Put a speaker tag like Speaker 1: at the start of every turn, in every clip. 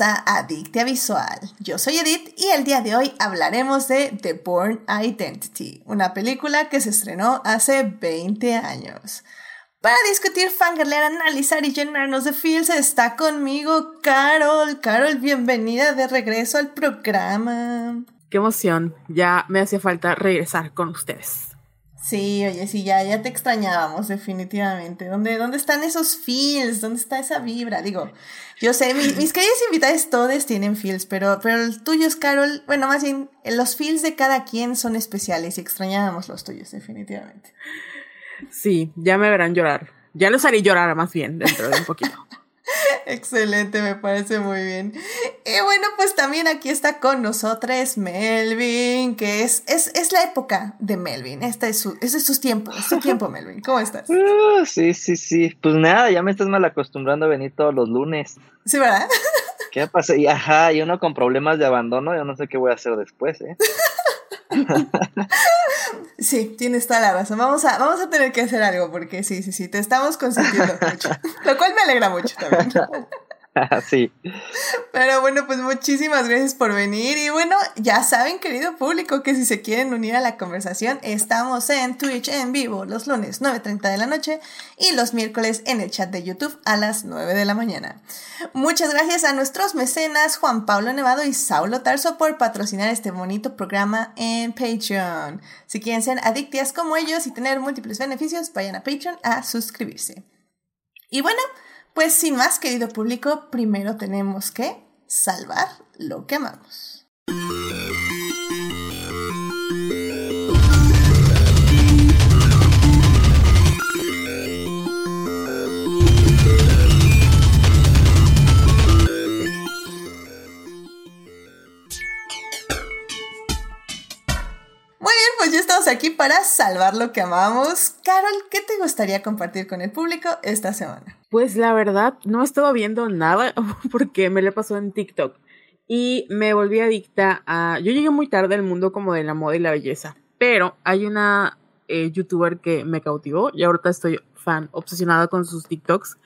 Speaker 1: bienvenidos a Adictia Visual. Yo soy Edith y el día de hoy hablaremos de The Born Identity, una película que se estrenó hace 20 años. Para discutir, fangirlear, analizar y llenarnos de feels está conmigo Carol. Carol, bienvenida de regreso al programa.
Speaker 2: Qué emoción, ya me hacía falta regresar con ustedes.
Speaker 1: Sí, oye, sí, ya, ya te extrañábamos, definitivamente. ¿Dónde, ¿Dónde están esos feels? ¿Dónde está esa vibra? Digo, yo sé, mis queridos invitados todos tienen feels, pero, pero el tuyo es, Carol, bueno, más bien, los feels de cada quien son especiales y extrañábamos los tuyos, definitivamente.
Speaker 2: Sí, ya me verán llorar. Ya los haré llorar más bien dentro de un poquito.
Speaker 1: Excelente, me parece muy bien. Y bueno, pues también aquí está con nosotros Melvin, que es, es, es la época de Melvin. Este es su, este es su tiempo, es su tiempo, Melvin. ¿Cómo estás?
Speaker 3: Uh, sí, sí, sí. Pues nada, ya me estás mal acostumbrando a venir todos los lunes.
Speaker 1: Sí, ¿verdad?
Speaker 3: ¿Qué pasa? Y ajá, y uno con problemas de abandono, yo no sé qué voy a hacer después, ¿eh?
Speaker 1: Sí, tienes toda la razón. Vamos a, vamos a tener que hacer algo porque sí, sí, sí, te estamos consintiendo mucho. Lo cual me alegra mucho también.
Speaker 3: sí.
Speaker 1: Pero bueno, pues muchísimas gracias por venir. Y bueno, ya saben, querido público, que si se quieren unir a la conversación, estamos en Twitch en vivo los lunes 9.30 de la noche y los miércoles en el chat de YouTube a las 9 de la mañana. Muchas gracias a nuestros mecenas Juan Pablo Nevado y Saulo Tarso por patrocinar este bonito programa en Patreon. Si quieren ser adictias como ellos y tener múltiples beneficios, vayan a Patreon a suscribirse. Y bueno, pues sin más, querido público, primero tenemos que salvar lo que amamos. Aquí para salvar lo que amamos. Carol, ¿qué te gustaría compartir con el público esta semana?
Speaker 2: Pues la verdad, no estaba viendo nada porque me le pasó en TikTok. Y me volví adicta a... Yo llegué muy tarde al mundo como de la moda y la belleza. Pero hay una eh, youtuber que me cautivó y ahorita estoy fan, obsesionada con sus TikToks.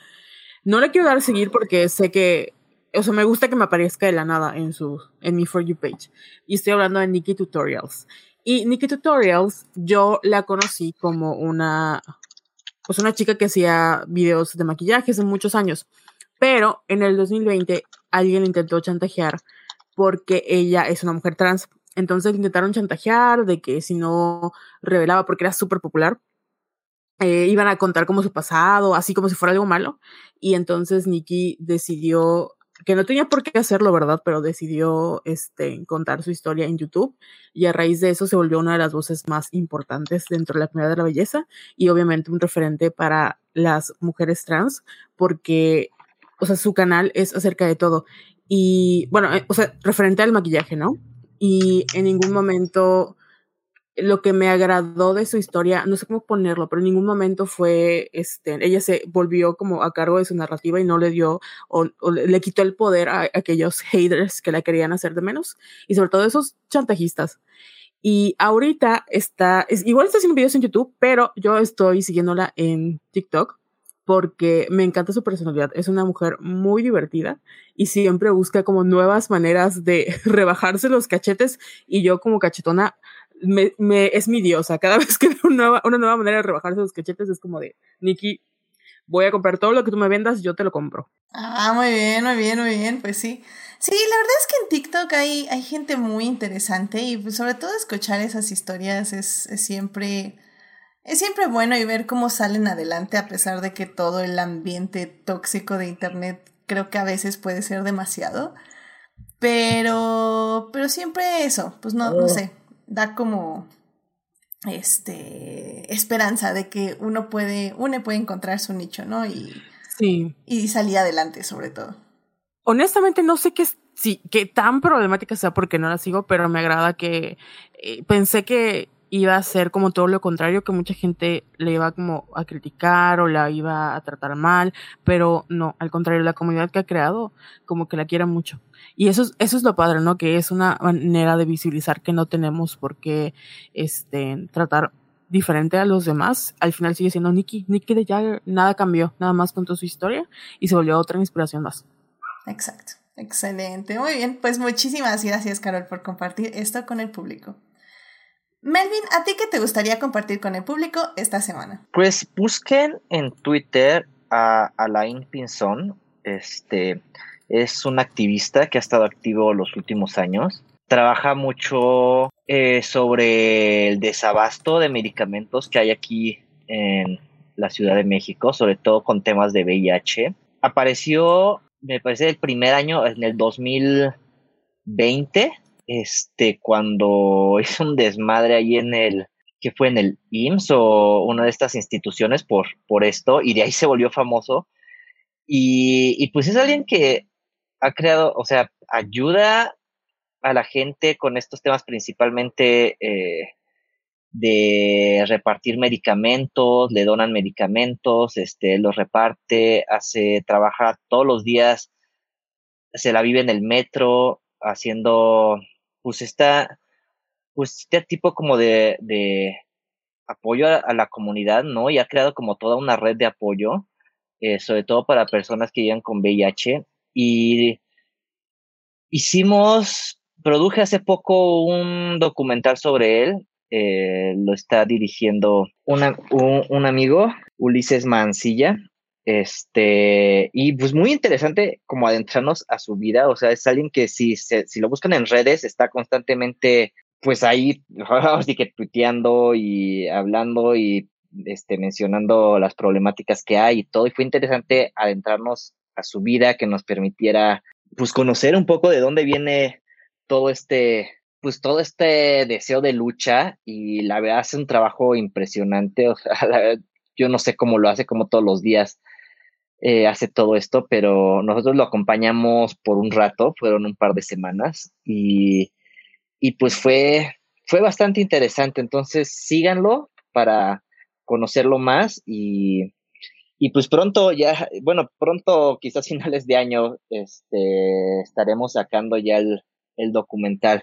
Speaker 2: No le quiero dar a seguir porque sé que... O sea, me gusta que me aparezca de la nada en su... En mi For You page. Y estoy hablando de Nikki Tutorials. Y Nikki Tutorials, yo la conocí como una, pues una chica que hacía videos de maquillaje hace muchos años. Pero en el 2020 alguien intentó chantajear porque ella es una mujer trans. Entonces intentaron chantajear de que si no revelaba porque era súper popular, eh, iban a contar como su pasado, así como si fuera algo malo. Y entonces Nikki decidió que no tenía por qué hacerlo, ¿verdad? Pero decidió este, contar su historia en YouTube y a raíz de eso se volvió una de las voces más importantes dentro de la comunidad de la belleza y obviamente un referente para las mujeres trans porque, o sea, su canal es acerca de todo y, bueno, eh, o sea, referente al maquillaje, ¿no? Y en ningún momento lo que me agradó de su historia, no sé cómo ponerlo, pero en ningún momento fue, este, ella se volvió como a cargo de su narrativa y no le dio o, le quitó el poder a, aquellos haters que la querían hacer de menos y sobre todo esos chantajistas. Y ahorita está, es, igual está haciendo videos en YouTube, pero yo estoy siguiéndola en TikTok porque me encanta su personalidad. Es una mujer muy divertida y siempre busca como nuevas maneras de rebajarse los cachetes y yo como cachetona me, me, es mi diosa. Cada vez que veo una, una nueva manera de rebajarse los cachetes es como de, Nikki, voy a comprar todo lo que tú me vendas, yo te lo compro.
Speaker 1: Ah, muy bien, muy bien, muy bien, pues sí. Sí, la verdad es que en TikTok hay, hay gente muy interesante y pues sobre todo escuchar esas historias es, es siempre... Es siempre bueno y ver cómo salen adelante a pesar de que todo el ambiente tóxico de internet creo que a veces puede ser demasiado. Pero, pero siempre eso, pues no, no oh. sé, da como este esperanza de que uno puede, uno puede encontrar su nicho, ¿no? Y,
Speaker 2: sí.
Speaker 1: y salir adelante sobre todo.
Speaker 2: Honestamente no sé qué, sí, qué tan problemática sea porque no la sigo, pero me agrada que eh, pensé que iba a ser como todo lo contrario, que mucha gente le iba como a criticar o la iba a tratar mal, pero no, al contrario, la comunidad que ha creado como que la quiere mucho. Y eso es, eso es lo padre, ¿no? Que es una manera de visibilizar que no tenemos por qué este, tratar diferente a los demás. Al final sigue siendo Nicky. Nicky de Jagger, nada cambió, nada más contó su historia y se volvió otra inspiración más.
Speaker 1: Exacto. Excelente, muy bien. Pues muchísimas gracias, Carol, por compartir esto con el público. Melvin, ¿a ti qué te gustaría compartir con el público esta semana?
Speaker 3: Pues busquen en Twitter a Alain Pinzón. Este es un activista que ha estado activo los últimos años. Trabaja mucho eh, sobre el desabasto de medicamentos que hay aquí en la Ciudad de México, sobre todo con temas de VIH. Apareció, me parece, el primer año, en el 2020, este, cuando hizo un desmadre ahí en el, que fue en el IMSS o una de estas instituciones por, por esto, y de ahí se volvió famoso. Y, y pues es alguien que ha creado, o sea, ayuda a la gente con estos temas principalmente eh, de repartir medicamentos, le donan medicamentos, este, los reparte, hace, trabaja todos los días, se la vive en el metro, haciendo pues está, pues este tipo como de, de apoyo a, la comunidad, ¿no? Y ha creado como toda una red de apoyo, eh, sobre todo para personas que llegan con VIH. Y hicimos, produje hace poco un documental sobre él, eh, lo está dirigiendo un, un amigo, Ulises Mancilla, este, y pues muy interesante como adentrarnos a su vida, o sea, es alguien que si, si lo buscan en redes está constantemente pues ahí, así que tuiteando y hablando y este, mencionando las problemáticas que hay y todo, y fue interesante adentrarnos a su vida que nos permitiera pues conocer un poco de dónde viene todo este, pues todo este deseo de lucha. Y la verdad hace un trabajo impresionante, o sea, yo no sé cómo lo hace, como todos los días eh, hace todo esto, pero nosotros lo acompañamos por un rato, fueron un par de semanas. Y, y pues fue, fue bastante interesante. Entonces síganlo para conocerlo más y, y pues pronto ya, bueno, pronto quizás finales de año este, estaremos sacando ya el, documental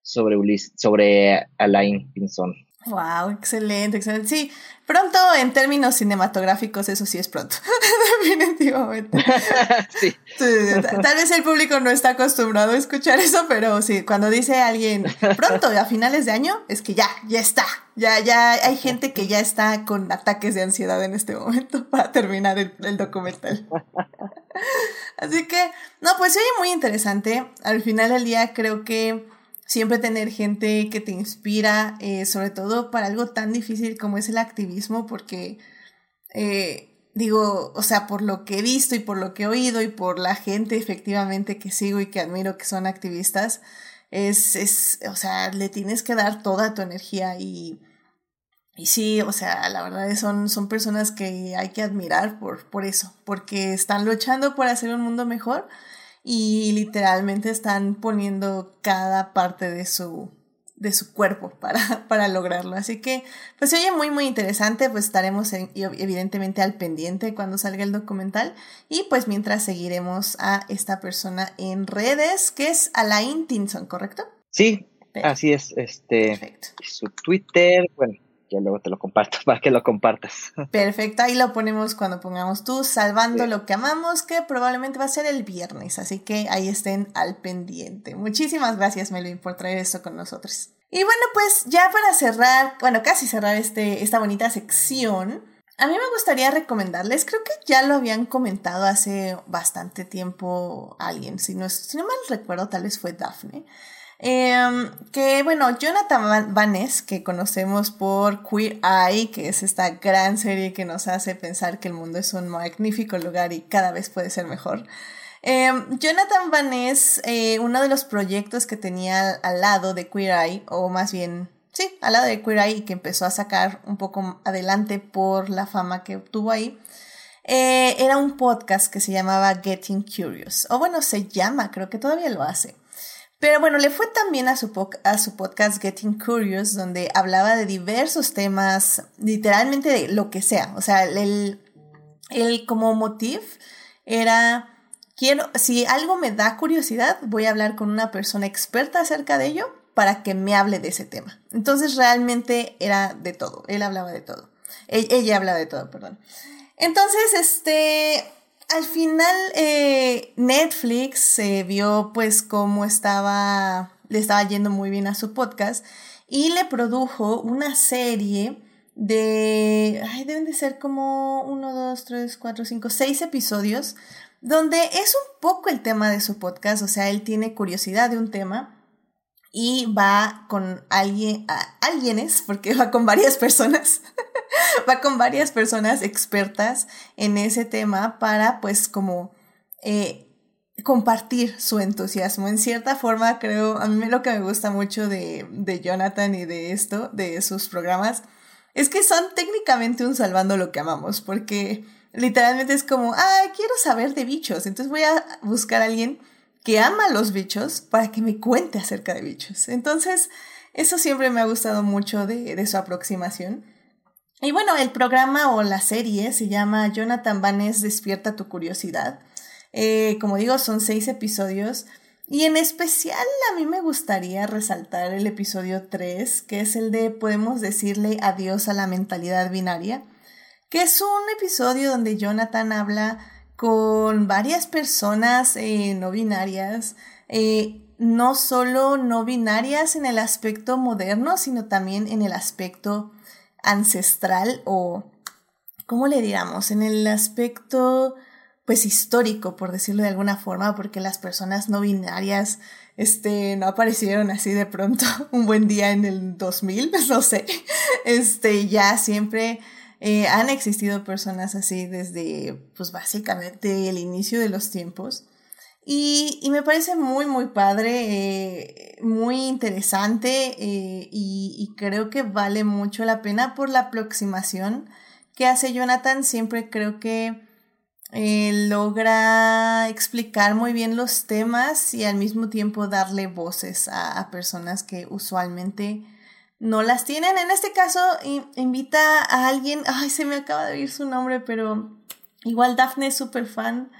Speaker 3: sobre Ulises, sobre Alain Pinzón.
Speaker 1: Wow, excelente, excelente. Sí, pronto en términos cinematográficos, eso sí es pronto. Definitivamente. sí. Tal vez el público no está acostumbrado a escuchar eso, pero sí, cuando dice alguien pronto, a finales de año, es que ya, ya está. Ya, ya hay gente que ya está con ataques de ansiedad en este momento para terminar el, el documental. Así que, no, pues oye muy interesante. Al final del día creo que siempre tener gente que te inspira, eh, sobre todo para algo tan difícil como es el activismo, porque eh, digo, o sea, por lo que he visto y por lo que he oído y por la gente efectivamente que sigo y que admiro que son activistas, es, es o sea, le tienes que dar toda tu energía y, y sí, o sea, la verdad son, son personas que hay que admirar por, por eso, porque están luchando por hacer un mundo mejor y literalmente están poniendo cada parte de su, de su cuerpo para, para lograrlo. Así que, pues se oye muy, muy interesante, pues estaremos evidentemente al pendiente cuando salga el documental y pues mientras seguiremos a esta persona en redes, que es Alain Tinson, ¿correcto?
Speaker 3: Sí, así es, este, Perfecto. su Twitter, bueno, ya luego te lo comparto para que lo compartas.
Speaker 1: Perfecto, ahí lo ponemos cuando pongamos tú, salvando lo que amamos, que probablemente va a ser el viernes, así que ahí estén al pendiente. Muchísimas gracias, Melvin, por traer esto con nosotros. Y bueno, pues ya para cerrar, bueno, casi cerrar este, esta bonita sección, a mí me gustaría recomendarles, creo que ya lo habían comentado hace bastante tiempo alguien, si no, si no mal recuerdo, tal vez fue Daphne. Em, que bueno, Jonathan Van Ness, que conocemos por Queer Eye, que es esta gran serie que nos hace pensar que el mundo es un magnífico lugar y cada vez puede ser mejor. Em, Jonathan Van Ness, eh, uno de los proyectos que tenía al lado de Queer Eye, o más bien, sí, al lado de Queer Eye y que empezó a sacar un poco adelante por la fama que obtuvo ahí, eh, era un podcast que se llamaba Getting Curious, o bueno, se llama, creo que todavía lo hace. Pero bueno, le fue también a su, a su podcast Getting Curious, donde hablaba de diversos temas, literalmente de lo que sea. O sea, el, el como motivo era, quiero, si algo me da curiosidad, voy a hablar con una persona experta acerca de ello para que me hable de ese tema. Entonces realmente era de todo, él hablaba de todo. Ella, ella hablaba de todo, perdón. Entonces, este, al final eh, Netflix se vio pues cómo estaba, le estaba yendo muy bien a su podcast y le produjo una serie de, ay, deben de ser como uno, dos, tres, cuatro, cinco, seis episodios, donde es un poco el tema de su podcast, o sea, él tiene curiosidad de un tema y va con alguien, a, alguienes, porque va con varias personas, va con varias personas expertas en ese tema para pues como eh, compartir su entusiasmo. En cierta forma, creo, a mí lo que me gusta mucho de, de Jonathan y de esto, de sus programas, es que son técnicamente un salvando lo que amamos, porque literalmente es como, ah, quiero saber de bichos, entonces voy a buscar a alguien que ama los bichos para que me cuente acerca de bichos. Entonces, eso siempre me ha gustado mucho de, de su aproximación. Y bueno, el programa o la serie se llama Jonathan Banes Despierta tu Curiosidad. Eh, como digo, son seis episodios. Y en especial a mí me gustaría resaltar el episodio 3, que es el de Podemos decirle adiós a la mentalidad binaria, que es un episodio donde Jonathan habla con varias personas eh, no binarias, eh, no solo no binarias en el aspecto moderno, sino también en el aspecto ancestral o, ¿cómo le diríamos? En el aspecto pues histórico, por decirlo de alguna forma, porque las personas no binarias este, no aparecieron así de pronto un buen día en el 2000, no sé, este, ya siempre eh, han existido personas así desde, pues básicamente el inicio de los tiempos. Y, y me parece muy, muy padre, eh, muy interesante eh, y, y creo que vale mucho la pena por la aproximación que hace Jonathan. Siempre creo que logra explicar muy bien los temas y al mismo tiempo darle voces a, personas que usualmente no las tienen. En este caso, invita a alguien, ay, se me acaba de oír su nombre, pero igual Daphne es súper fan.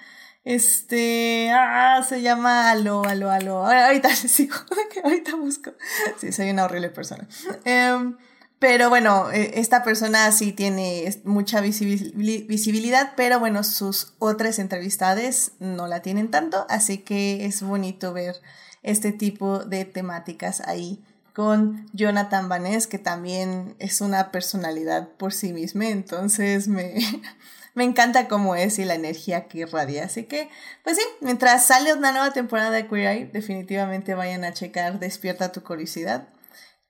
Speaker 1: Este, ah, se llama Alo, Alo, Alo. Ahorita sigo, ahorita busco. Sí, soy una horrible persona. Em, pero bueno, e, esta persona sí tiene mucha visibilidad, pero bueno, sus otras entrevistades no la tienen tanto, así que es bonito ver este tipo de temáticas ahí con Jonathan Vanés, que también es una personalidad por sí misma, entonces me, me encanta cómo es y la energía que irradia. Así que, pues sí, mientras sale una nueva temporada de Queer Eye, definitivamente vayan a checar Despierta tu curiosidad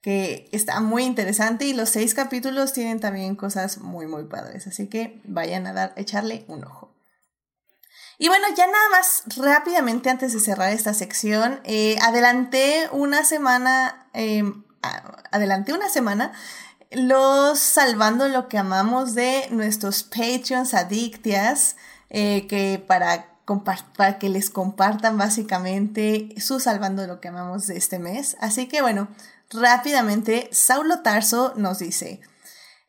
Speaker 1: que está muy interesante y los seis capítulos tienen también cosas muy muy padres, así que vayan a dar, echarle un ojo. Y bueno, ya nada más rápidamente antes de cerrar esta sección, eh, adelanté una semana, em, adelanté una semana los salvando lo que amamos de nuestros Patreons adictias, eh, que para para que les compartan básicamente su salvando lo que amamos de este mes. Así que bueno, rápidamente, Saulo Tarso nos dice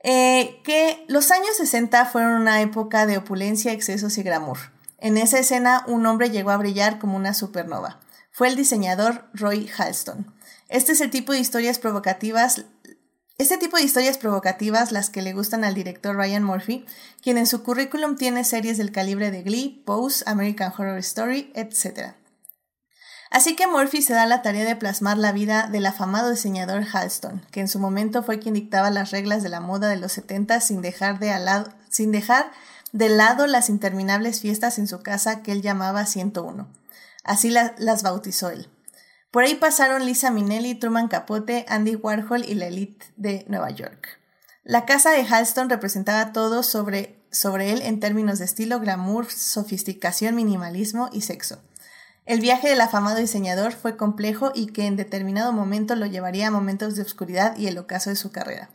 Speaker 1: eh, que los años 60 fueron una época de opulencia, excesos y glamour. En esa escena, un hombre llegó a brillar como una supernova. Fue el diseñador Roy Halston. Este es el tipo de historias provocativas este tipo de historias provocativas las que le gustan al director Ryan Murphy, quien en su currículum tiene series del calibre de Glee, Pose, American Horror Story, etc. Así que Murphy se da la tarea de plasmar la vida del afamado diseñador Halston, que en su momento fue quien dictaba las reglas de la moda de los 70 sin dejar de, sin dejar de lado las interminables fiestas en su casa que él llamaba 101. Así las bautizó él. Por ahí pasaron Lisa Minnelli, Truman Capote, Andy Warhol y la elite de Nueva York. La casa de Halston representaba todo sobre, sobre él en términos de estilo, glamour, sofisticación, minimalismo y sexo. El viaje del afamado diseñador fue complejo y que en determinado momento lo llevaría a momentos de oscuridad y el ocaso de su carrera.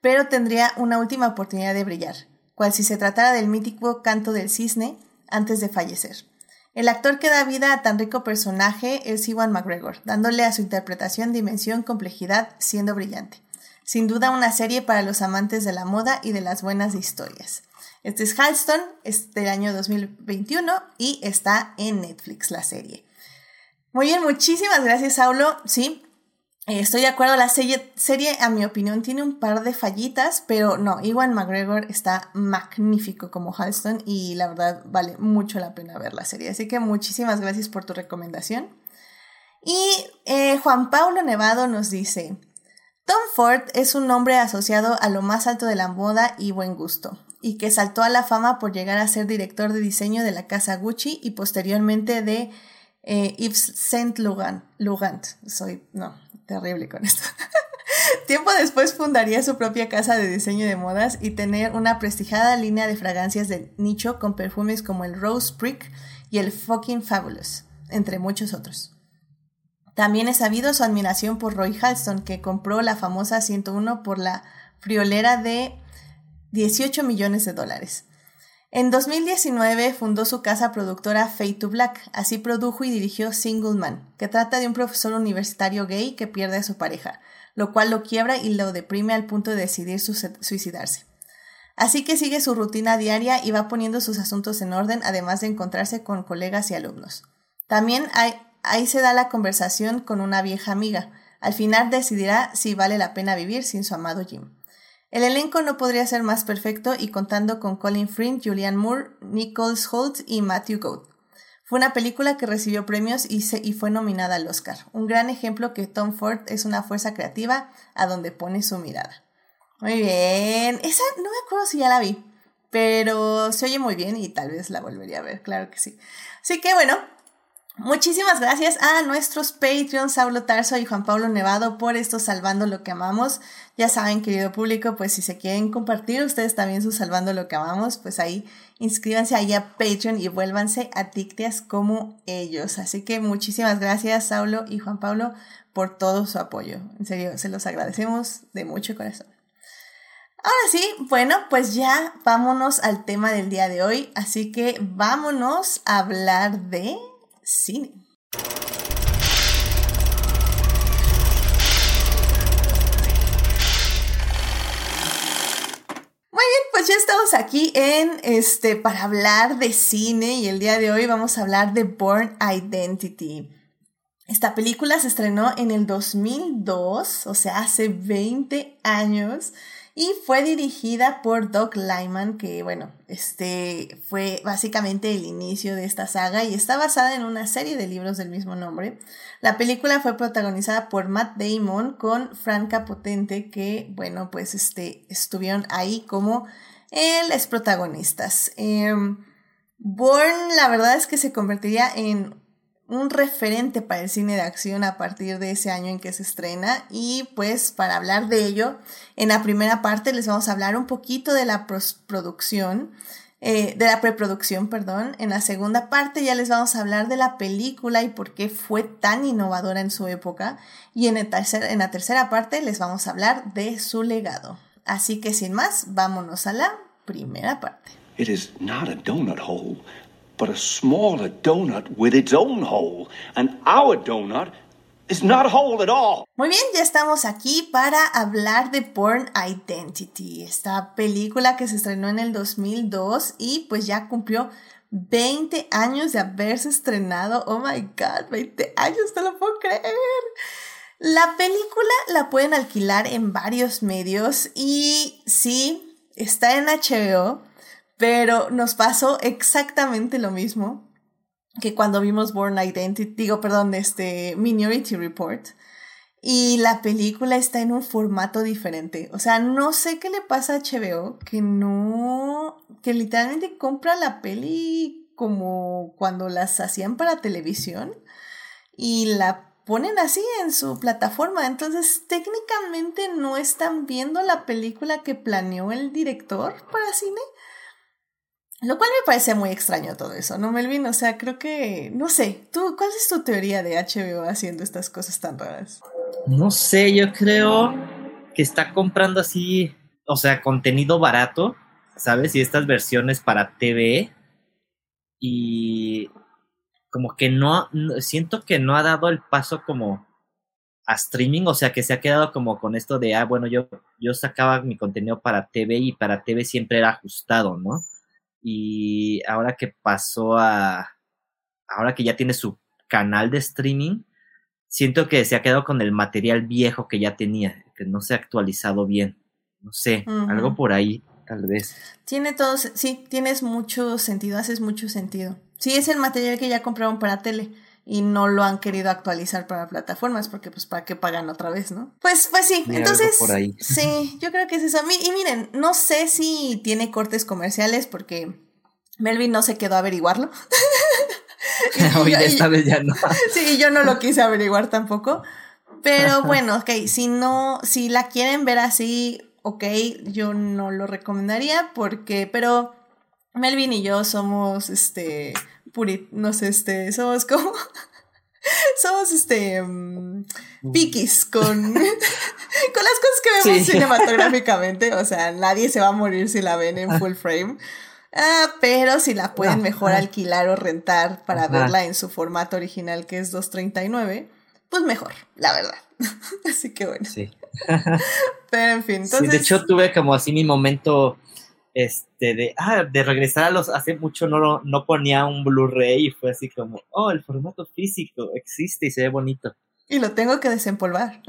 Speaker 1: Pero tendría una última oportunidad de brillar, cual si se tratara del mítico canto del cisne antes de fallecer. El actor que da vida a tan rico personaje es Iwan McGregor, dándole a su interpretación dimensión, complejidad, siendo brillante. Sin duda una serie para los amantes de la moda y de las buenas historias. Este es Halston, es del año 2021 y está en Netflix la serie. Muy bien, muchísimas gracias, Saulo. Sí, estoy de acuerdo, la serie, serie, a mi opinión, tiene un par de fallitas, pero no, Iwan McGregor está magnífico como Halston y la verdad vale mucho la pena ver la serie. Así que muchísimas gracias por tu recomendación. Y eh, Juan Pablo Nevado nos dice, Tom Ford es un nombre asociado a lo más alto de la moda y buen gusto, y que saltó a la fama por llegar a ser director de diseño de la casa Gucci y posteriormente de eh, Yves Saint Laurent. Soy, no, terrible con esto. Tiempo después fundaría su propia casa de diseño de modas y tener una prestigiada línea de fragancias de nicho con perfumes como el Rose Prick y el Fucking Fabulous, entre muchos otros. También es sabido su admiración por Roy Halston, que compró la famosa 101 por la friolera de 18 millones de dólares. En 2019 fundó su casa productora Fade to Black, así produjo y dirigió Single Man, que trata de un profesor universitario gay que pierde a su pareja, lo cual lo quiebra y lo deprime al punto de decidir suicidarse. Así que sigue su rutina diaria y va poniendo sus asuntos en orden, además de encontrarse con colegas y alumnos. También ahí se da la conversación con una vieja amiga. Al final decidirá si vale la pena vivir sin su amado Jim. El elenco no podría ser más perfecto y contando con Colin Firth, Julianne Moore, Nichols Holt y Matthew Gould. Fue una película que recibió premios y, y fue nominada al Oscar. Un gran ejemplo que Tom Ford es una fuerza creativa a donde pone su mirada. Muy bien. Esa no me acuerdo si ya la vi, pero se oye muy bien y tal vez la volvería a ver, claro que sí. Así que bueno, Muchísimas gracias a nuestros Patreons, Saulo Tarso y Juan Pablo Nevado, por esto Salvando lo que amamos. Ya saben, querido público, pues si se quieren compartir ustedes también su Salvando lo que amamos, pues ahí inscríbanse ahí a Patreon y vuélvanse adictias como ellos. Así que muchísimas gracias, Saulo y Juan Pablo, por todo su apoyo. En serio, se los agradecemos de mucho corazón. Ahora sí, bueno, pues ya vámonos al tema del día de hoy. Así que vámonos a hablar de cine. Muy bien, pues ya estamos aquí en este para hablar de cine y el día de hoy vamos a hablar de Born Identity. Esta película se estrenó en el 2002, o sea, hace 20 años y fue dirigida por Doug Lyman, que bueno, este fue básicamente el inicio de esta saga y está basada en una serie de libros del mismo nombre. La película fue protagonizada por Matt Damon con Franca Potente, que bueno, pues este, estuvieron ahí como los protagonistas. Eh, Born, la verdad es que se convertiría en un referente para el cine de acción a partir de ese año en que se estrena y pues para hablar de ello, en la primera parte les vamos a hablar un poquito de la producción, eh, de la preproducción, perdón. En la segunda parte ya les vamos a hablar de la película y por qué fue tan innovadora en su época. Y en, el tercer, en la tercera parte les vamos a hablar de su legado. Así que sin más, vámonos a la primera parte. It is not a donut but a smaller donut with its own hole. And our donut is not whole at all. Muy bien, ya estamos aquí para hablar de Porn Identity, esta película que se estrenó en el 2002 y pues ya cumplió 20 años de haberse estrenado. Oh my god, 20 años, no lo puedo creer. La película la pueden alquilar en varios medios y sí, está en HBO pero nos pasó exactamente lo mismo que cuando vimos Born Identity, digo, perdón, este Minority Report. Y la película está en un formato diferente. O sea, no sé qué le pasa a HBO que no, que literalmente compra la peli como cuando las hacían para televisión y la ponen así en su plataforma. Entonces, técnicamente no están viendo la película que planeó el director para cine. Lo cual me parece muy extraño todo eso, ¿no, Melvin? O sea, creo que, no sé, ¿tú, ¿cuál es tu teoría de HBO haciendo estas cosas tan raras?
Speaker 3: No sé, yo creo que está comprando así, o sea, contenido barato, ¿sabes? Y estas versiones para TV. Y como que no, siento que no ha dado el paso como a streaming, o sea, que se ha quedado como con esto de, ah, bueno, yo, yo sacaba mi contenido para TV y para TV siempre era ajustado, ¿no? Y ahora que pasó a, ahora que ya tiene su canal de streaming, siento que se ha quedado con el material viejo que ya tenía, que no se ha actualizado bien. No sé, algo por ahí, tal vez.
Speaker 1: Tiene todo, sí, tienes mucho sentido, haces mucho sentido. Sí, es el material que ya compraron para tele y no lo han querido actualizar para plataformas porque pues para qué pagan otra vez, ¿no? Pues pues sí, entonces por ahí. sí, yo creo que es eso. Y miren, no sé si tiene cortes comerciales porque Melvin no se quedó a averiguarlo.
Speaker 3: Hoy esta vez ya no.
Speaker 1: sí, yo no lo quise averiguar tampoco. Pero bueno, ok, si no, si la quieren ver así, ok, yo no lo recomendaría porque, pero Melvin y yo somos, este, purit, no sé, este, somos como, somos, este, um, piquis con, con las cosas que vemos cinematográficamente, o sea, nadie se va a morir si la ven en full frame. Ah, pero si la pueden mejor alquilar o rentar para verla en su formato original que es 239, pues mejor, la verdad. así que bueno. Sí. pero en fin, entonces...
Speaker 3: de hecho tuve como así mi momento este de ah, de regresar a los hace mucho no no ponía un Blu-ray y fue así como, "Oh, el formato físico existe y se ve bonito."
Speaker 1: Y lo tengo que desempolvar.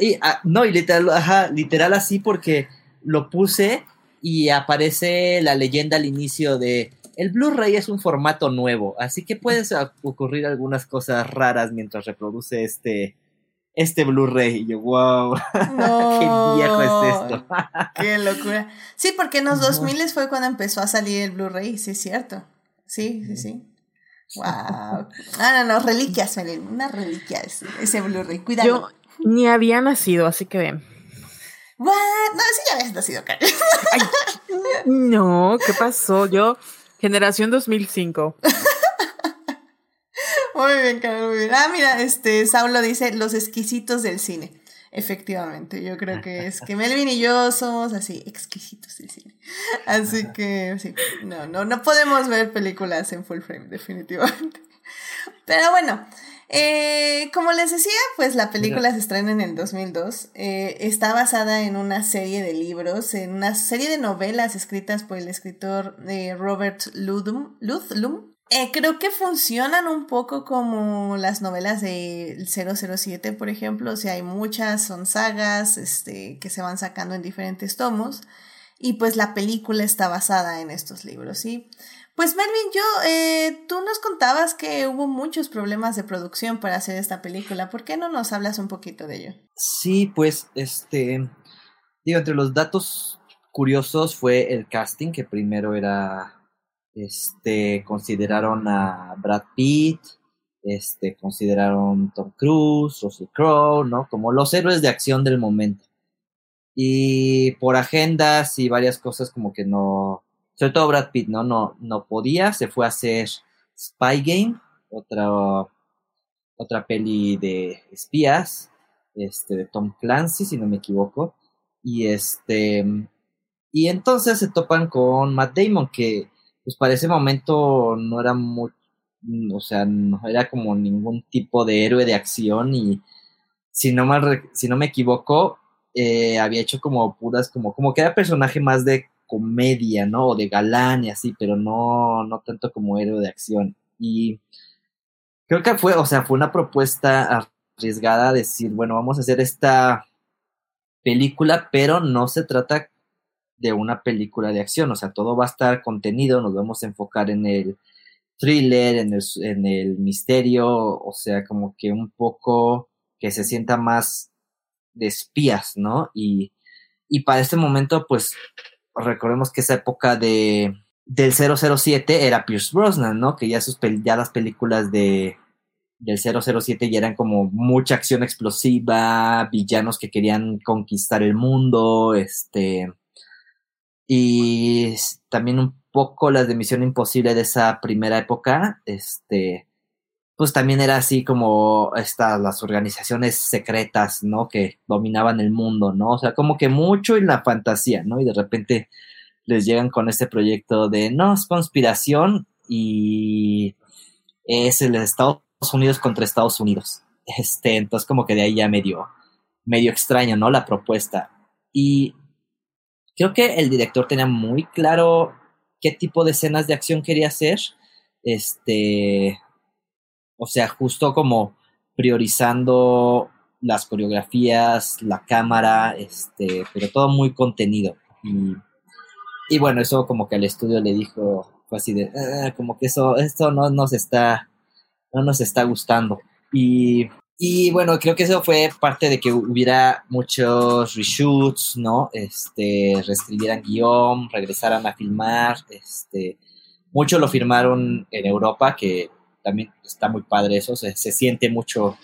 Speaker 3: y ah, no, y literal, ajá, literal así porque lo puse y aparece la leyenda al inicio de el Blu-ray es un formato nuevo, así que pueden ocurrir algunas cosas raras mientras reproduce este este Blu-ray. Y yo, wow, qué viejo es esto.
Speaker 1: qué locura. Sí, porque en los 2000 fue cuando empezó a salir el Blu-ray, sí es cierto. Sí, sí, sí. Wow. Ah, no, no, reliquias, una reliquia ese, ese Blu-ray. Cuidado. Yo
Speaker 2: ni había nacido, así que ven.
Speaker 1: What? No, sí ya habías nacido, Karen.
Speaker 2: no, ¿qué pasó? Yo, generación 2005.
Speaker 1: muy bien, Karen, muy bien. Ah, mira, este, Saulo dice los exquisitos del cine. Efectivamente, yo creo que es que Melvin y yo somos así, exquisitos del cine. Así que, sí, no, no, no podemos ver películas en full frame, definitivamente. Pero bueno, eh, como les decía, pues la película se estrena en el 2002. Eh, está basada en una serie de libros, en una serie de novelas escritas por el escritor eh, Robert Ludlum. Ludlum. Creo que funcionan un poco como las novelas de 007, por ejemplo. O sea, hay muchas, son sagas este, que se van sacando en diferentes tomos. Y pues la película está basada en estos libros, ¿sí? Pues Melvin, yo, eh, tú nos contabas que hubo muchos problemas de producción para hacer esta película. ¿Por qué no nos hablas un poquito de ello?
Speaker 3: Sí, pues, este, digo, entre los datos curiosos fue el casting, que primero era, este, consideraron a Brad Pitt, este, consideraron Tom Cruise, Russell Crowe, ¿no? Como los héroes de acción del momento. Y por agendas y varias cosas como que no, sobre todo Brad Pitt, ¿no? No, no podía, se fue a hacer Spy Game, otra, otra peli de espías, este, de Tom Clancy, si no me equivoco, y este, y entonces se topan con Matt Damon, que pues para ese momento no era muy, o sea, no era como ningún tipo de héroe de acción y si no mal, si no me equivoco, eh, había hecho como puras, como, como que era personaje más de comedia, ¿no? O de galán y así, pero no, no tanto como héroe de acción. Y creo que fue, o sea, fue una propuesta arriesgada decir, bueno, vamos a hacer esta película, pero no se trata de una película de acción, o sea, todo va a estar contenido, nos vamos a enfocar en el thriller, en el, en el misterio, o sea, como que un poco que se sienta más de espías, ¿no? Y, y para este momento, pues recordemos que esa época de del 007 era Pierce Brosnan, ¿no? Que ya, sus ya las películas de del 007 ya eran como mucha acción explosiva, villanos que querían conquistar el mundo, este y también un poco las de Misión Imposible de esa primera época, este pues también era así como estas las organizaciones secretas, ¿no? Que dominaban el mundo, ¿no? O sea, como que mucho en la fantasía, ¿no? Y de repente les llegan con este proyecto de no es conspiración y es el Estados Unidos contra Estados Unidos. Este, entonces como que de ahí ya medio medio extraño, ¿no? La propuesta. Y creo que el director tenía muy claro qué tipo de escenas de acción quería hacer. Este, o sea, justo como priorizando las coreografías, la cámara, este, pero todo muy contenido. Y, y bueno, eso como que al estudio le dijo, fue así de, ah, como que eso, esto no nos está, no nos está gustando. Y, y bueno, creo que eso fue parte de que hubiera muchos reshoots, ¿no? Este, reescribieran guion, regresaran a filmar, este, muchos lo firmaron en Europa, que también está muy padre eso, se, siente mucho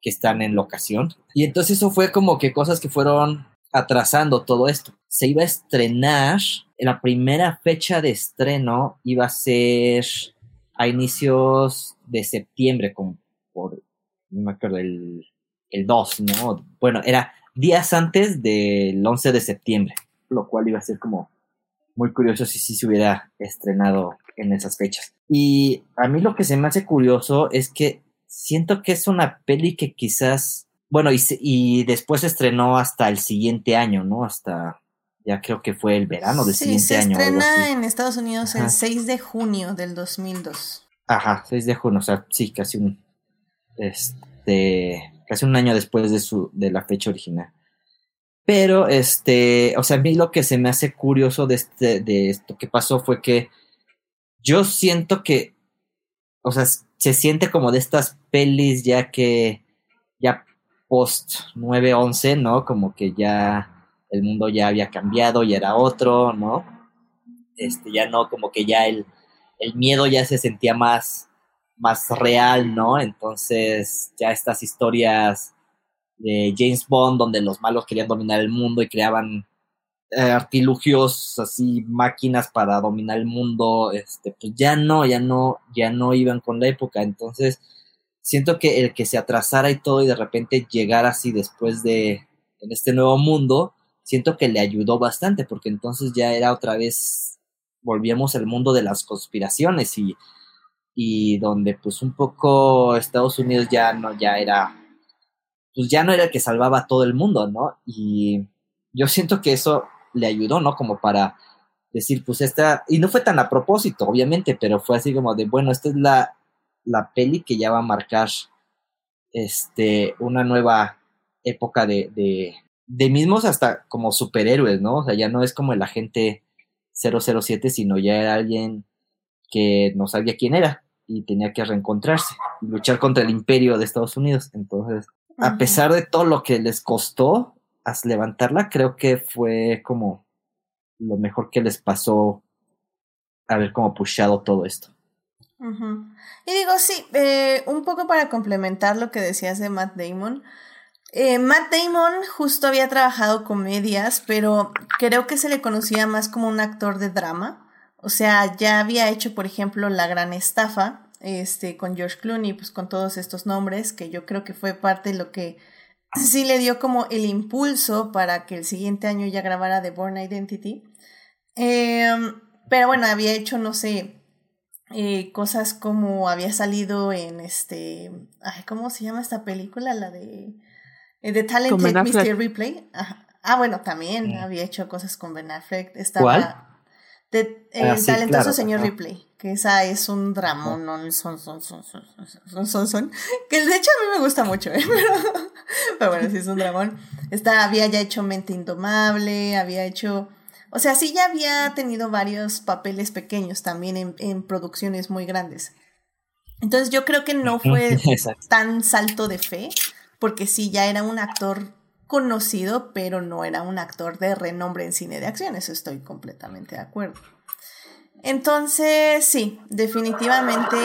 Speaker 3: que están en locación. Y entonces eso fue como que cosas que fueron atrasando todo esto. Se iba a estrenar, la primera fecha de estreno iba a ser a inicios de septiembre, como por, no me acuerdo, el, el 2, ¿no? Bueno, era días antes del 11 de septiembre, lo cual iba a ser como muy curioso si sí se hubiera estrenado en esas fechas. Y a mí lo que se me hace curioso es que siento que es una peli que quizás, bueno, y, y después se estrenó hasta el siguiente año, ¿no? Hasta, ya creo que fue el verano del siguiente año.
Speaker 1: Se estrena en Estados Unidos el 6 de junio del 2002.
Speaker 3: Ajá, 6 de junio, o sea, sí, casi un, este, casi un año después de su, de la fecha original. Pero, este, o sea, a mí lo que se me hace curioso de, este, de esto que pasó fue que yo siento que, o sea, se siente como de estas pelis ya que, ya post 9-11, ¿no? Como que ya el mundo ya había cambiado y era otro, ¿no? Este, ya no, como que ya el, el miedo ya se sentía más, más real, ¿no? Entonces, ya estas historias de James Bond, donde los malos querían dominar el mundo y creaban eh, artilugios, así máquinas para dominar el mundo, este, pues ya no, ya no, ya no iban con la época. Entonces, siento que el que se atrasara y todo y de repente llegar así después de, en este nuevo mundo, siento que le ayudó bastante, porque entonces ya era otra vez, volvíamos al mundo de las conspiraciones y, y donde pues un poco Estados Unidos ya no, ya era, pues ya no era el que salvaba a todo el mundo, ¿no? Y yo siento que eso le ayudó, ¿no? Como para decir, pues esta, y no fue tan a propósito, obviamente, pero fue así como de, bueno, esta es la, la peli que ya va a marcar este, una nueva época de, de, de mismos hasta como superhéroes, ¿no? O sea, ya no es como el agente 007, sino ya era alguien que no sabía quién era y tenía que reencontrarse y luchar contra el imperio de Estados Unidos. Entonces, a pesar de todo lo que les costó, levantarla, creo que fue como lo mejor que les pasó haber como pushado todo esto.
Speaker 1: Y digo, sí, eh, un poco para complementar lo que decías de Matt Damon. Eh, Matt Damon justo había trabajado comedias, pero creo que se le conocía más como un actor de drama. O sea, ya había hecho, por ejemplo, La Gran Estafa, este, con George Clooney, pues con todos estos nombres, que yo creo que fue parte de lo que sí le dio como el impulso para que el siguiente año ya grabara The Born Identity. Em, pero bueno, había hecho, no sé, eh, cosas como había salido en este, ay, ¿cómo se llama esta película? La de eh, The Talented Mr. Replay. Ah, bueno, también había hecho cosas con Ben Affleck. Estaba, ¿Cuál? De, ah, el talentoso señor Ripley, que esa es un dramón, no son, son, son, son, son, son, que de hecho a mí me gusta mucho, ¿eh? pero, bueno, sí es un dramón. Había ya hecho Mente Indomable, había hecho, o sea, sí ya había tenido varios papeles pequeños también en, en producciones muy grandes. Entonces yo creo que no fue tan salto de fe, porque sí ya era un actor conocido, pero no era un actor de renombre en cine de acción, eso estoy completamente de acuerdo. Entonces, sí, definitivamente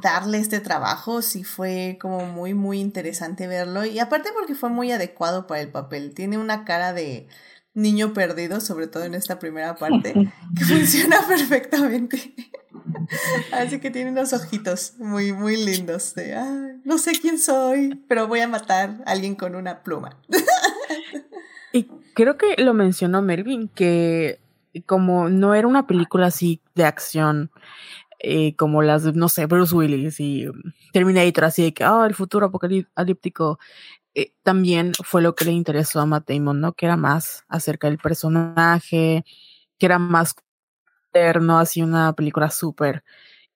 Speaker 1: darle este trabajo sí fue como muy, muy interesante verlo. Y aparte porque fue muy adecuado para el papel. Tiene una cara de niño perdido, sobre todo en esta primera parte, que funciona perfectamente. Así que tiene unos ojitos muy, muy lindos de, no sé quién soy, pero voy a matar a alguien con una pluma.
Speaker 2: y creo que lo mencionó Melvin, que como no era una película así de acción, eh, como las, no sé, Bruce Willis y Terminator, así de que, oh, el futuro apocalíptico, eh, también fue lo que le interesó a Matt Damon, ¿no? Que era más acerca del personaje, que era más no así una película súper.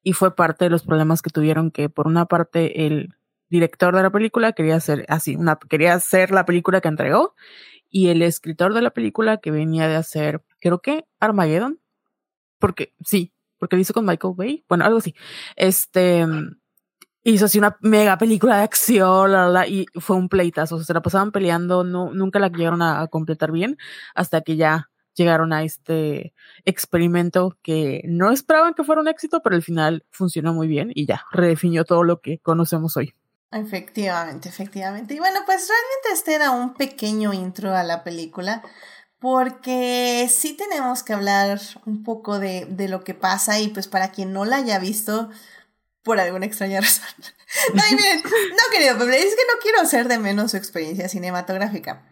Speaker 2: Y fue parte de los problemas que tuvieron, que por una parte él director de la película quería hacer así, una, quería hacer la película que entregó y el escritor de la película que venía de hacer, creo que Armageddon, porque sí, porque lo hizo con Michael Bay, bueno, algo así. Este hizo así una mega película de acción, y fue un pleitazo, o sea, se la pasaban peleando, no, nunca la llegaron a, completar bien, hasta que ya llegaron a este experimento que no esperaban que fuera un éxito, pero al final funcionó muy bien y ya redefinió todo lo que conocemos hoy.
Speaker 1: Efectivamente, efectivamente. Y bueno, pues realmente este era un pequeño intro a la película, porque sí tenemos que hablar un poco de, de lo que pasa y pues para quien no la haya visto, por alguna extraña razón. no, y miren, no querido Pepe, es que no quiero hacer de menos su experiencia cinematográfica.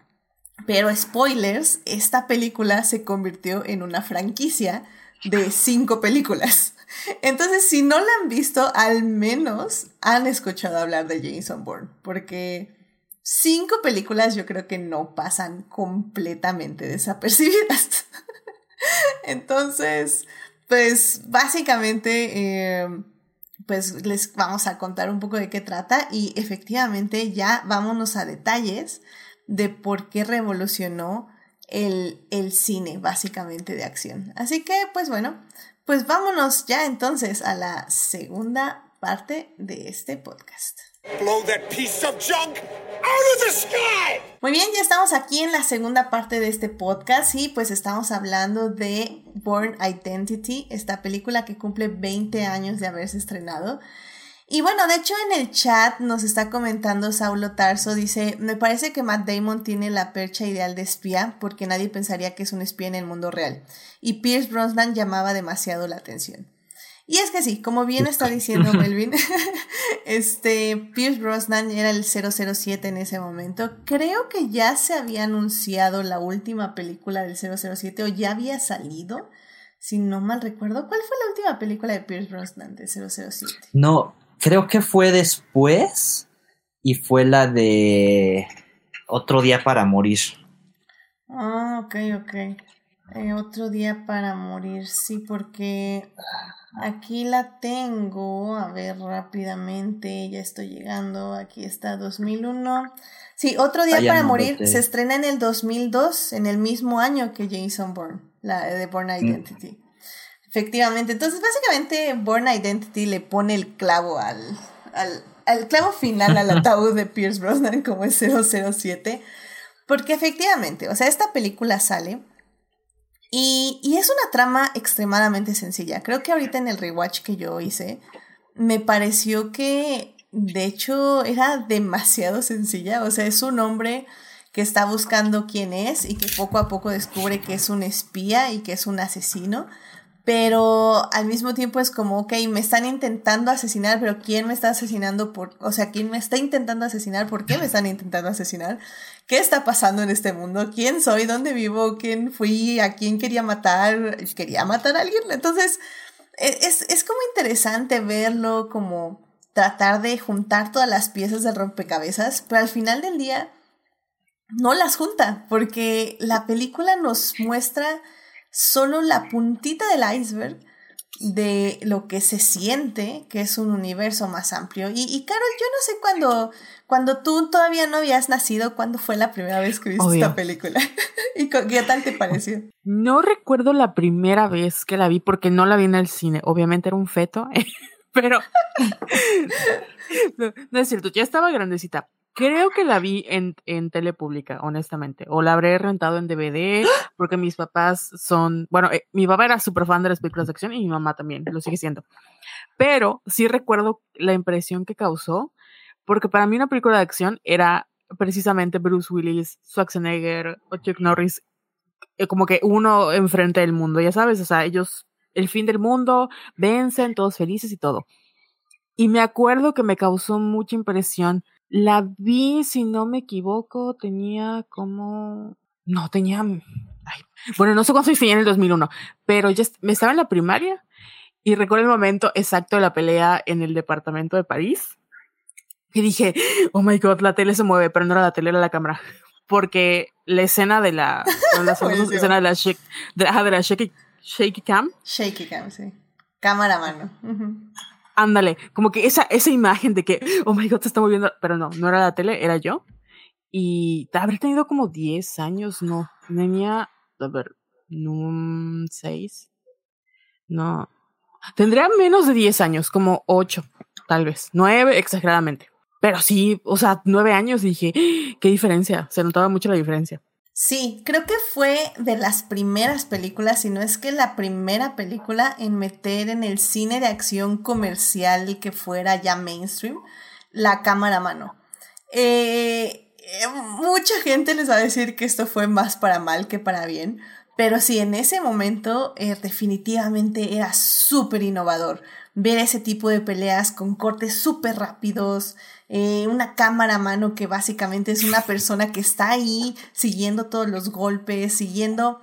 Speaker 1: Pero spoilers, esta película se convirtió en una franquicia de cinco películas. Entonces, si no la han visto, al menos han escuchado hablar de Jason Bourne, porque cinco películas yo creo que no pasan completamente desapercibidas. Entonces, pues básicamente, eh, pues les vamos a contar un poco de qué trata y efectivamente ya vámonos a detalles de por qué revolucionó el, el cine básicamente de acción. Así que, pues bueno, pues vámonos ya entonces a la segunda parte de este podcast. Muy bien, ya estamos aquí en la segunda parte de este podcast y pues estamos hablando de Born Identity, esta película que cumple 20 años de haberse estrenado. Y bueno, de hecho en el chat nos está comentando Saulo Tarso, dice, me parece que Matt Damon tiene la percha ideal de espía porque nadie pensaría que es un espía en el mundo real. Y Pierce Brosnan llamaba demasiado la atención. Y es que sí, como bien está diciendo Melvin, este Pierce Brosnan era el 007 en ese momento. Creo que ya se había anunciado la última película del 007 o ya había salido, si no mal recuerdo. ¿Cuál fue la última película de Pierce Brosnan de 007?
Speaker 3: No, creo que fue después y fue la de Otro Día para Morir.
Speaker 1: Ah, ok, ok. Eh, otro Día para Morir, sí, porque aquí la tengo. A ver, rápidamente, ya estoy llegando. Aquí está 2001. Sí, Otro Día para Morir se estrena en el 2002, en el mismo año que Jason Bourne, la de Bourne mm. Identity. Efectivamente, entonces básicamente Born Identity le pone el clavo al, al, clavo final al ataúd de Pierce Brosnan como es 007, porque efectivamente, o sea, esta película sale y, y es una trama extremadamente sencilla. Creo que ahorita en el rewatch que yo hice, me pareció que de hecho era demasiado sencilla, o sea, es un hombre que está buscando quién es y que poco a poco descubre que es un espía y que es un asesino pero al mismo tiempo es como, ok, me están intentando asesinar, pero ¿quién me está asesinando? Por, o sea, ¿quién me está intentando asesinar? ¿Por qué me están intentando asesinar? ¿Qué está pasando en este mundo? ¿Quién soy? ¿Dónde vivo? ¿Quién fui? ¿A quién quería matar? ¿Quería matar a alguien? Entonces, e, es, es como interesante verlo, como tratar de juntar todas las piezas de rompecabezas, pero al final del día no las junta, porque la película nos muestra solo la puntita del iceberg de lo que se siente que es un universo más amplio. Y, y Carol, yo no sé cuándo, cuando tú todavía no habías nacido, cuándo fue la primera vez que viste esta película. ¿Y qué tal te pareció?
Speaker 2: No recuerdo la primera vez que la vi porque no la vi en el cine. Obviamente era un feto, pero no, es cierto, ya estaba grandecita. Creo que la vi en, en tele pública, honestamente. O la habré rentado en DVD, porque mis papás son. Bueno, eh, mi papá era súper fan de las películas de acción y mi mamá también, lo sigue siendo. Pero sí recuerdo la impresión que causó, porque para mí una película de acción era precisamente Bruce Willis, Schwarzenegger Chuck Norris, eh, como que uno enfrente del mundo, ya sabes, o sea, ellos, el fin del mundo, vencen, todos felices y todo. Y me acuerdo que me causó mucha impresión la vi, si no me equivoco, tenía como... No, tenía... bueno, no sé cuánto tenía en el 2001, pero ya me estaba en la primaria y recuerdo el momento exacto de la pelea en el departamento de París. Y dije, oh my god, la tele se mueve, pero no era la tele, era la cámara. Porque la escena de la, la escena de la, shake, de, la shaky, shaky cam.
Speaker 1: Shaky cam, sí. Cámara a mano.
Speaker 2: Ándale, como que esa, esa imagen de que, oh my god, se está moviendo, pero no, no era la tele, era yo. Y habré tenido como 10 años, no, tenía, a ver, no, 6, no, tendría menos de 10 años, como 8, tal vez, 9 exageradamente. Pero sí, o sea, 9 años dije, ¡Ah! qué diferencia, se notaba mucho la diferencia.
Speaker 1: Sí, creo que fue de las primeras películas, si no es que la primera película en meter en el cine de acción comercial que fuera ya mainstream la cámara mano. Eh, mucha gente les va a decir que esto fue más para mal que para bien, pero sí, en ese momento eh, definitivamente era súper innovador ver ese tipo de peleas con cortes súper rápidos, eh, una cámara a mano que básicamente es una persona que está ahí siguiendo todos los golpes, siguiendo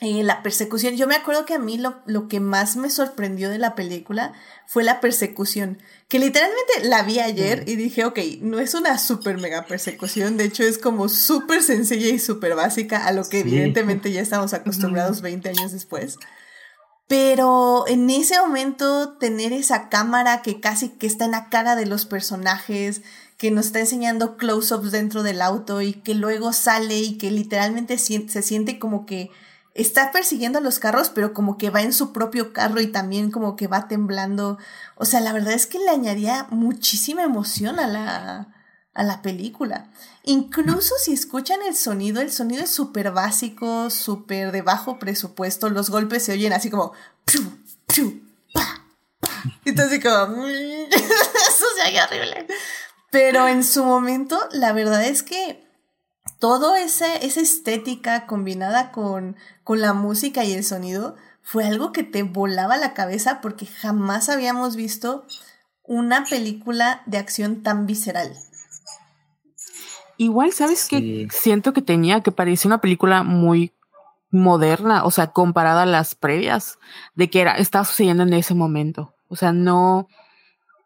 Speaker 1: eh, la persecución. Yo me acuerdo que a mí lo, lo, que más me sorprendió de la película fue la persecución, que literalmente la vi ayer y dije, ok, no es una super mega persecución, de hecho es como súper sencilla y súper básica a lo que evidentemente ya estamos acostumbrados 20 años después. Pero en ese momento tener esa cámara que casi que está en la cara de los personajes, que nos está enseñando close-ups dentro del auto y que luego sale y que literalmente se siente como que está persiguiendo a los carros, pero como que va en su propio carro y también como que va temblando. O sea, la verdad es que le añadía muchísima emoción a la, a la película. Incluso si escuchan el sonido, el sonido es súper básico, súper de bajo presupuesto, los golpes se oyen así como... Entonces como... Eso se oye horrible. Pero en su momento, la verdad es que todo ese, esa estética combinada con, con la música y el sonido fue algo que te volaba la cabeza porque jamás habíamos visto una película de acción tan visceral.
Speaker 2: Igual, ¿sabes qué? Siento que tenía, que parecía una película muy moderna, o sea, comparada a las previas, de que era, estaba sucediendo en ese momento. O sea, no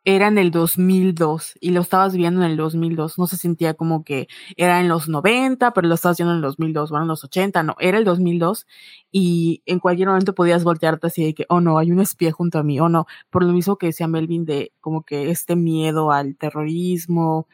Speaker 2: era en el 2002 y lo estabas viendo en el 2002. No se sentía como que era en los 90, pero lo estabas viendo en el 2002, bueno, en los 80, no, era el 2002 y en cualquier momento podías voltearte así de que, oh no, hay un espía junto a mí, oh no, por lo mismo que decía Melvin de como que este miedo al terrorismo,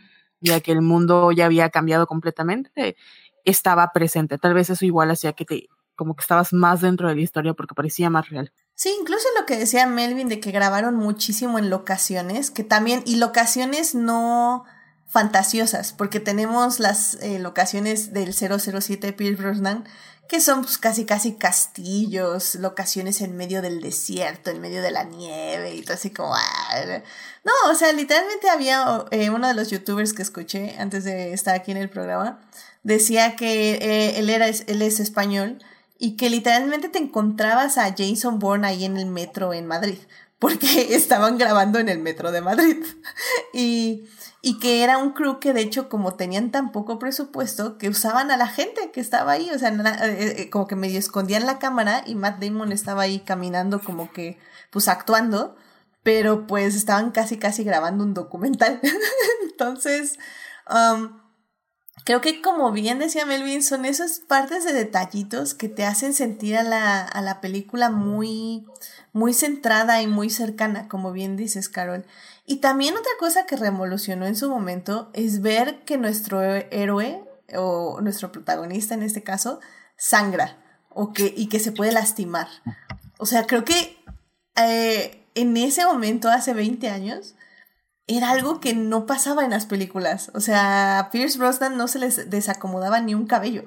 Speaker 2: ya que el mundo ya había cambiado completamente, estaba presente. Tal vez eso igual hacía que te, como que estabas más dentro de la historia porque parecía más real.
Speaker 1: Sí, incluso lo que decía Melvin de que grabaron muchísimo en locaciones, que también, y locaciones no fantasiosas, porque tenemos las eh, locaciones del 007 Pierce Brosnan, que son pues, casi casi castillos, locaciones en medio del desierto, en medio de la nieve y todo así como... Ah, no, o sea, literalmente había eh, uno de los youtubers que escuché antes de estar aquí en el programa, decía que eh, él, era, él es español y que literalmente te encontrabas a Jason Bourne ahí en el metro en Madrid, porque estaban grabando en el metro de Madrid. y y que era un crew que de hecho como tenían tan poco presupuesto que usaban a la gente que estaba ahí, o sea, eh, eh, como que medio escondían la cámara y Matt Damon estaba ahí caminando como que pues actuando, pero pues estaban casi casi grabando un documental. Entonces, um, creo que como bien decía Melvin, son esas partes de detallitos que te hacen sentir a la, a la película muy, muy centrada y muy cercana, como bien dices, Carol. Y también otra cosa que revolucionó en su momento es ver que nuestro héroe, o nuestro protagonista en este caso, sangra o que, y que se puede lastimar. O sea, creo que eh, en ese momento, hace 20 años, era algo que no pasaba en las películas. O sea, a Pierce Brosnan no se les desacomodaba ni un cabello.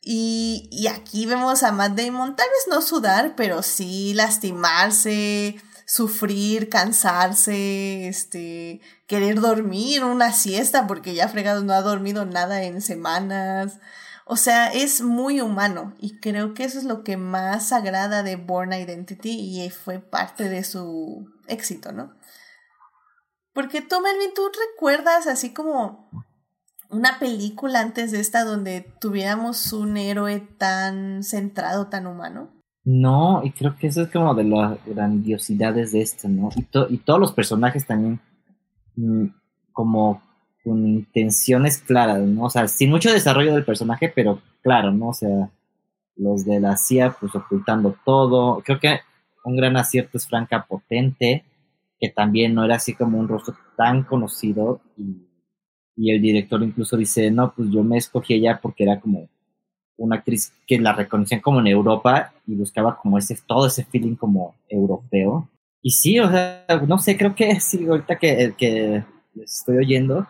Speaker 1: Y, y aquí vemos a Matt Damon, tal vez no sudar, pero sí lastimarse, sufrir, cansarse, este, querer dormir una siesta porque ya fregado no ha dormido nada en semanas. O sea, es muy humano y creo que eso es lo que más agrada de Born Identity y fue parte de su éxito, ¿no? Porque tú, Melvin, ¿tú recuerdas así como una película antes de esta donde tuviéramos un héroe tan centrado, tan humano?
Speaker 3: No, y creo que eso es como de las grandiosidades de esto, ¿no? Y, todos los personajes también mm, como con intenciones claras, ¿no? O sea, sin mucho desarrollo del personaje, pero claro, ¿no? O sea, los de la CIA pues ocultando todo. Creo que un gran acierto es Franca Potente,
Speaker 4: que también no era así como un rostro tan conocido y, y el director incluso dice, no, pues yo me escogí ella porque era como una actriz que la reconocían como en Europa y buscaba como ese, todo ese feeling como europeo. Y sí, o sea, no sé, creo que sí, ahorita que, que les estoy oyendo,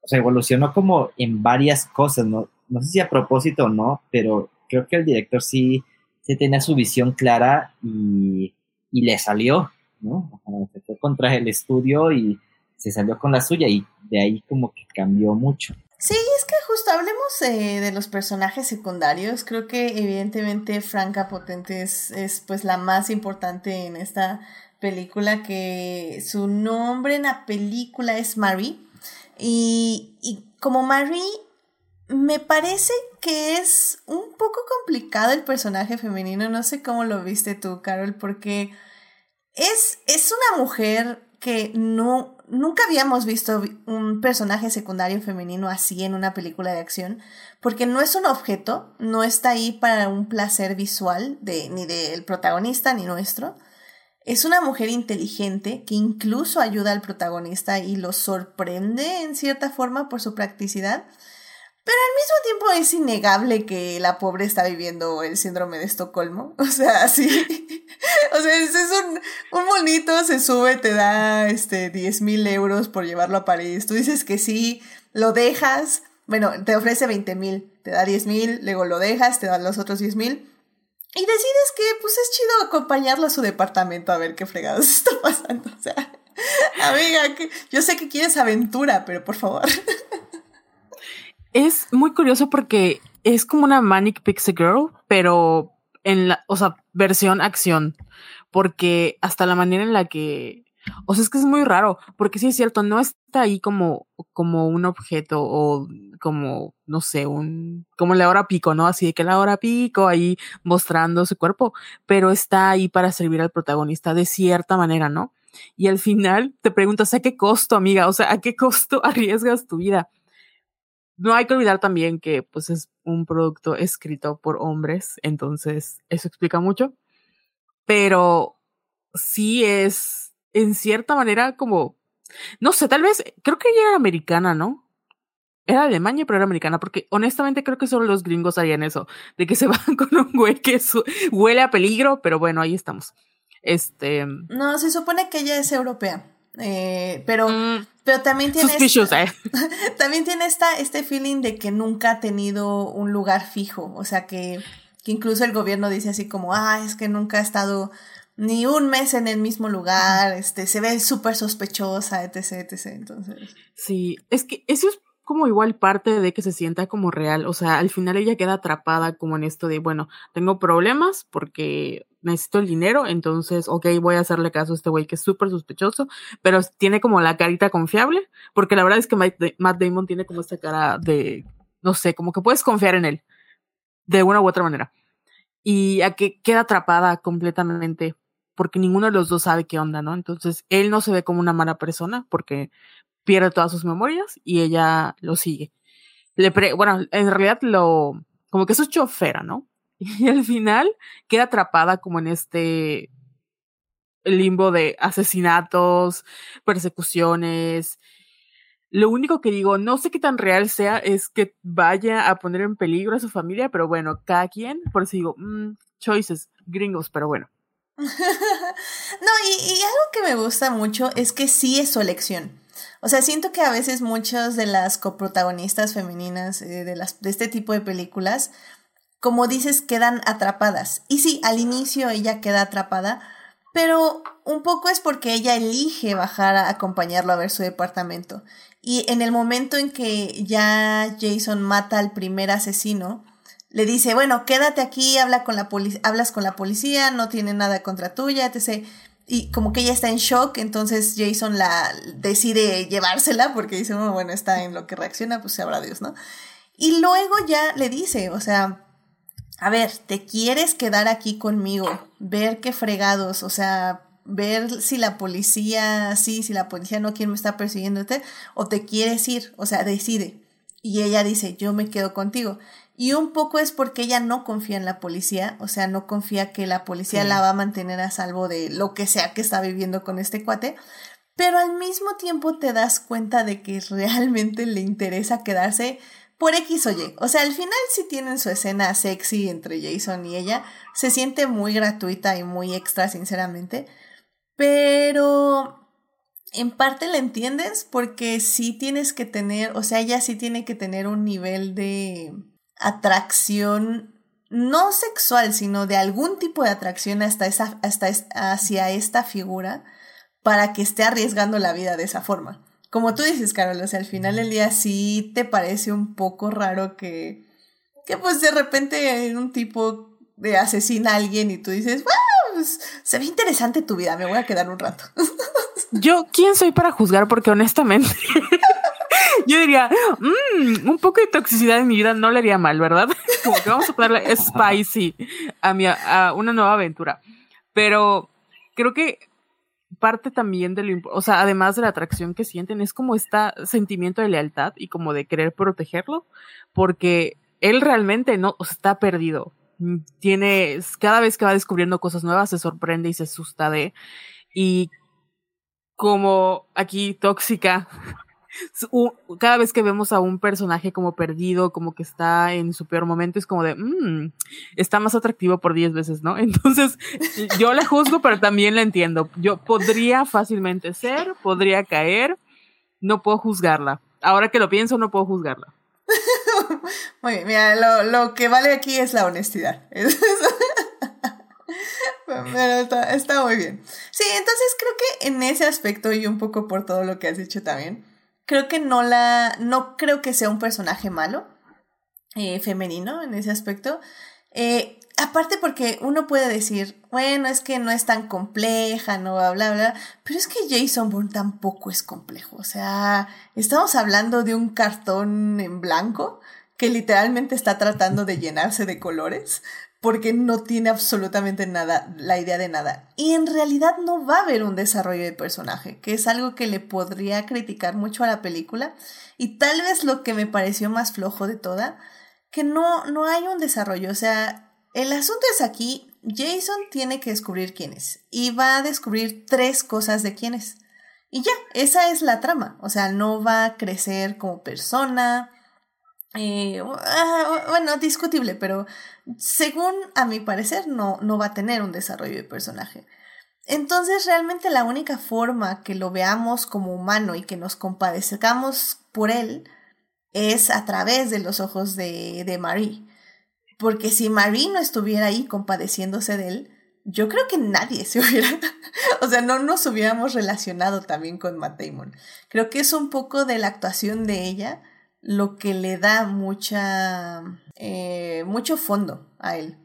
Speaker 4: o evolucionó como en varias cosas, ¿no? No sé si a propósito o no, pero creo que el director sí, sí tenía su visión clara y, y le salió, ¿no? se fue el estudio y se salió con la suya y de ahí como que cambió mucho.
Speaker 1: Sí, es que justo hablemos eh, de los personajes secundarios. Creo que evidentemente Franca Potente es, es, pues la más importante en esta película, que su nombre en la película es Marie. Y, y como Marie, me parece que es un poco complicado el personaje femenino. No sé cómo lo viste tú, Carol, porque es, es una mujer que no, nunca habíamos visto un personaje secundario femenino así en una película de acción, porque no es un objeto, no está ahí para un placer visual de, ni del protagonista ni nuestro. Es una mujer inteligente que incluso ayuda al protagonista y lo sorprende en cierta forma por su practicidad. Pero al mismo tiempo es innegable que la pobre está viviendo el síndrome de Estocolmo. O sea, sí. o sea, es, un, un monito, se sube, te da este 10 mil euros por llevarlo a París. Tú dices que sí, lo dejas. Bueno, te ofrece 20 mil, te da 10 mil, luego lo dejas, te da los otros 10 mil. Y decides que pues es chido acompañarlo a su departamento a ver qué fregados está pasando. O sea, amiga, yo sé que quieres aventura, pero por favor.
Speaker 2: es muy curioso porque es como una Manic Pixie Girl, pero en la, o sea, versión acción. Porque hasta la manera en la que, o sea, es que es muy raro, porque sí es cierto, no está ahí como, como un objeto o como, no sé, un, como la hora pico, ¿no? Así de que la hora pico ahí mostrando su cuerpo, pero está ahí para servir al protagonista de cierta manera, ¿no? Y al final te preguntas, ¿a qué costo, amiga? O sea, ¿a qué costo arriesgas tu vida? No hay que olvidar también que pues es un producto escrito por hombres, entonces eso explica mucho, pero sí es en cierta manera como, no sé, tal vez, creo que ella era americana, ¿no? Era Alemania, pero era americana, porque honestamente creo que solo los gringos harían eso, de que se van con un güey que huele a peligro, pero bueno, ahí estamos. Este.
Speaker 1: No, se supone que ella es europea. Eh, pero, mm, pero también tiene.
Speaker 2: Eh.
Speaker 1: También tiene esta, este feeling de que nunca ha tenido un lugar fijo. O sea que, que incluso el gobierno dice así como, ah, es que nunca ha estado ni un mes en el mismo lugar, este, se ve súper sospechosa, etc, etc. Entonces.
Speaker 2: Sí, es que eso es como igual parte de que se sienta como real. O sea, al final ella queda atrapada como en esto de, bueno, tengo problemas porque necesito el dinero, entonces, ok, voy a hacerle caso a este güey que es súper sospechoso, pero tiene como la carita confiable, porque la verdad es que Matt Damon tiene como esta cara de, no sé, como que puedes confiar en él, de una u otra manera. Y a que queda atrapada completamente, porque ninguno de los dos sabe qué onda, ¿no? Entonces, él no se ve como una mala persona, porque pierde todas sus memorias y ella lo sigue. Le bueno, en realidad lo, como que es su chofera, ¿no? Y al final queda atrapada como en este limbo de asesinatos, persecuciones. Lo único que digo, no sé qué tan real sea, es que vaya a poner en peligro a su familia, pero bueno, cada quien, por eso digo, mm, choices, gringos, pero bueno.
Speaker 1: no, y, y, algo que me gusta mucho es que sí es su elección. O sea, siento que a veces muchas de las coprotagonistas femeninas eh, de, las, de este tipo de películas como dices, quedan atrapadas. Y sí, al inicio ella queda atrapada, pero un poco es porque ella elige bajar a acompañarlo a ver su departamento. Y en el momento en que ya Jason mata al primer asesino, le dice, bueno, quédate aquí, habla con la hablas con la policía, no tiene nada contra tuya, etc. Y como que ella está en shock, entonces Jason la decide llevársela porque dice, bueno, está en lo que reacciona, pues sabrá Dios, ¿no? Y luego ya le dice, o sea, a ver, ¿te quieres quedar aquí conmigo? Ver qué fregados, o sea, ver si la policía, sí, si la policía no quiere me está persiguiéndote, o te quieres ir, o sea, decide. Y ella dice, yo me quedo contigo. Y un poco es porque ella no confía en la policía, o sea, no confía que la policía la va a mantener a salvo de lo que sea que está viviendo con este cuate, pero al mismo tiempo te das cuenta de que realmente le interesa quedarse por X o Y. O sea, al final sí tienen su escena sexy entre Jason y ella, se siente muy gratuita y muy extra, sinceramente, pero en parte la entiendes porque sí tienes que tener, o sea, ella sí tiene que tener un nivel de atracción, no sexual, sino de algún tipo de atracción hasta esa, hasta hacia esta figura para que esté arriesgando la vida de esa forma. Como tú dices, Carol, o sea, al final del día sí te parece un poco raro que, que pues de repente un tipo de asesina a alguien y tú dices, wow, pues, se ve interesante tu vida, me voy a quedar un rato.
Speaker 2: Yo, ¿quién soy para juzgar? Porque honestamente, yo diría, mmm, un poco de toxicidad en mi vida no le haría mal, ¿verdad? Como que vamos a ponerle spicy a, mi, a una nueva aventura. Pero creo que parte también de lo, o sea, además de la atracción que sienten, es como este sentimiento de lealtad y como de querer protegerlo, porque él realmente no está perdido. Tiene, cada vez que va descubriendo cosas nuevas, se sorprende y se asusta de, y como aquí tóxica. Cada vez que vemos a un personaje como perdido, como que está en su peor momento, es como de, mmm, está más atractivo por 10 veces, ¿no? Entonces, yo la juzgo, pero también la entiendo. Yo podría fácilmente ser, podría caer, no puedo juzgarla. Ahora que lo pienso, no puedo juzgarla.
Speaker 1: Muy bien, mira, lo, lo que vale aquí es la honestidad. Pero está, muy bien. Sí, entonces creo que en ese aspecto y un poco por todo lo que has dicho también, creo que no la, no creo que sea un personaje malo, eh, femenino en ese aspecto. Eh, aparte porque uno puede decir, bueno, es que no es tan compleja, no, bla, bla, bla, pero es que Jason Bourne tampoco es complejo. O sea, estamos hablando de un cartón en blanco que literalmente está tratando de llenarse de colores porque no tiene absolutamente nada, la idea de nada. Y en realidad no va a haber un desarrollo de personaje, que es algo que le podría criticar mucho a la película. Y tal vez lo que me pareció más flojo de toda, que no, no hay un desarrollo. O sea, el asunto es aquí, Jason tiene que descubrir quién es. Y va a descubrir tres cosas de quién es. Y ya, esa es la trama. O sea, no va a crecer como persona, eh, ah, bueno, discutible, pero según a mi parecer no, no va a tener un desarrollo de personaje. Entonces realmente la única forma que lo veamos como humano y que nos compadezcamos por él es a través de los ojos de, de Marie. Porque si Marie no estuviera ahí compadeciéndose de él, yo creo que nadie se hubiera, o sea, no nos hubiéramos relacionado también con Matt Damon. Creo que es un poco de la actuación de ella lo que le da mucha, eh, mucho fondo a él.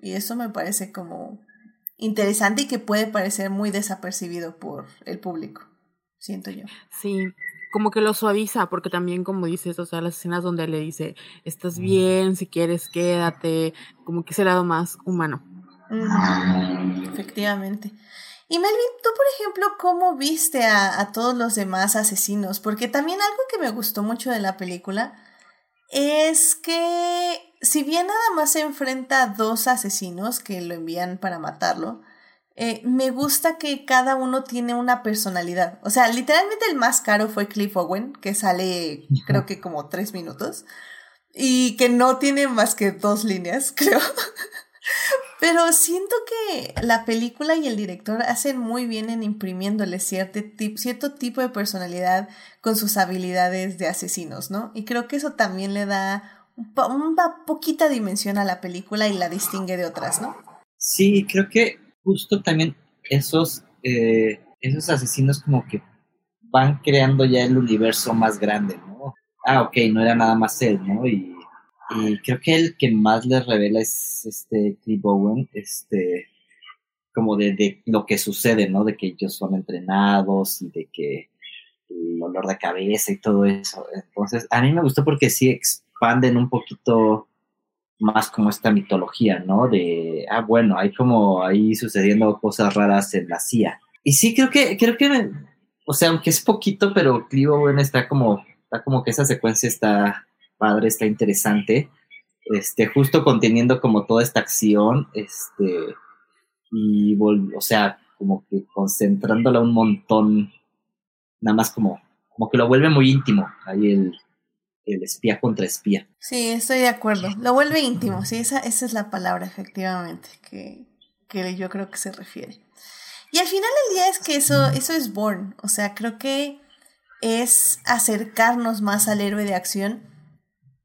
Speaker 1: Y eso me parece como interesante y que puede parecer muy desapercibido por el público, siento yo.
Speaker 2: Sí, como que lo suaviza, porque también como dices, o sea, las escenas donde le dice, estás bien, si quieres, quédate, como que ese lado más humano.
Speaker 1: Efectivamente. Y Melvin, tú, por ejemplo, ¿cómo viste a, todos los demás asesinos? Porque también algo que me gustó mucho de la película es que si bien nada más se enfrenta a dos asesinos que lo envían para matarlo, eh, me gusta que cada uno tiene una personalidad. O sea, literalmente el más caro fue Cliff Owen, que sale creo que como tres minutos, y que no tiene más que dos líneas, creo. Pero siento que la película y el director hacen muy bien en imprimiéndole cierto, cierto tipo de personalidad con sus habilidades de asesinos, ¿no? Y creo que eso también le da una poquita dimensión a la película y la distingue de otras, ¿no?
Speaker 4: Sí, creo que justo también esos, eh, esos asesinos como que van creando ya el universo más grande, ¿no? Ah, ok, no era nada más él, ¿no? Y y creo que el que más les revela es este Cliff Bowen, este, como de, lo que sucede, ¿no? De que ellos son entrenados y de que el olor de cabeza y todo eso. Entonces, a mí me gustó porque sí expanden un poquito más como esta mitología, ¿no? De, ah, bueno, hay como ahí sucediendo cosas raras en la CIA. Y sí, creo que, creo que, o sea, aunque es poquito, pero Cliff Bowen está como, está como que esa secuencia está padre, está interesante.
Speaker 3: este, justo conteniendo como toda esta acción, este, y, o sea, como que concentrándola un montón, nada más como, como que lo vuelve muy íntimo, ahí el, el espía contra espía.
Speaker 1: Sí, estoy de acuerdo. Lo vuelve íntimo, sí, esa, esa es la palabra, efectivamente, que, que yo creo que se refiere. Y al final del día es que eso, eso es Born. O sea, creo que es acercarnos más al héroe de acción,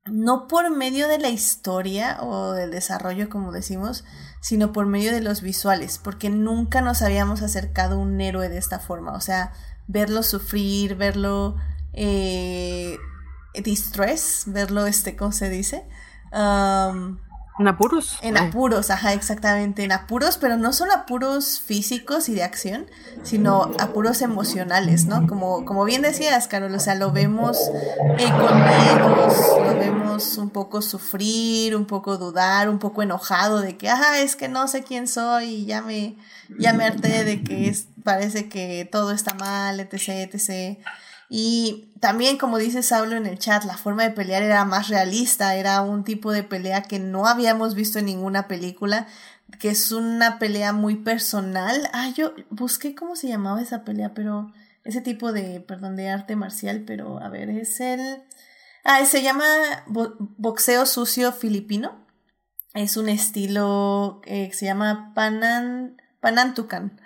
Speaker 1: no por medio de la historia o del desarrollo, como decimos, sino por medio de los visuales, porque nunca nos habíamos acercado a un héroe de esta forma. O sea, verlo sufrir, verlo eh, distress, verlo, este, ¿cómo se dice?
Speaker 2: En apuros.
Speaker 1: En apuros, ajá, exactamente. En apuros, pero no solo apuros físicos y de acción, sino apuros emocionales, ¿no? Como, como bien decías, Carol, o sea, lo vemos eh, con miedos, lo vemos un poco sufrir, un poco dudar, un poco enojado de que, ajá, es que no sé quién soy y ya me, ya me harté de que es, parece que todo está mal, etc, etc. Y también, como dice Saulo en el chat, la forma de pelear era más realista, era un tipo de pelea que no habíamos visto en ninguna película, que es una pelea muy personal. Ah, yo busqué cómo se llamaba esa pelea, pero ese tipo de, perdón, de arte marcial, pero a ver, es el... Ah, se llama boxeo sucio filipino. Es un estilo eh, que se llama Panan, Panantucan.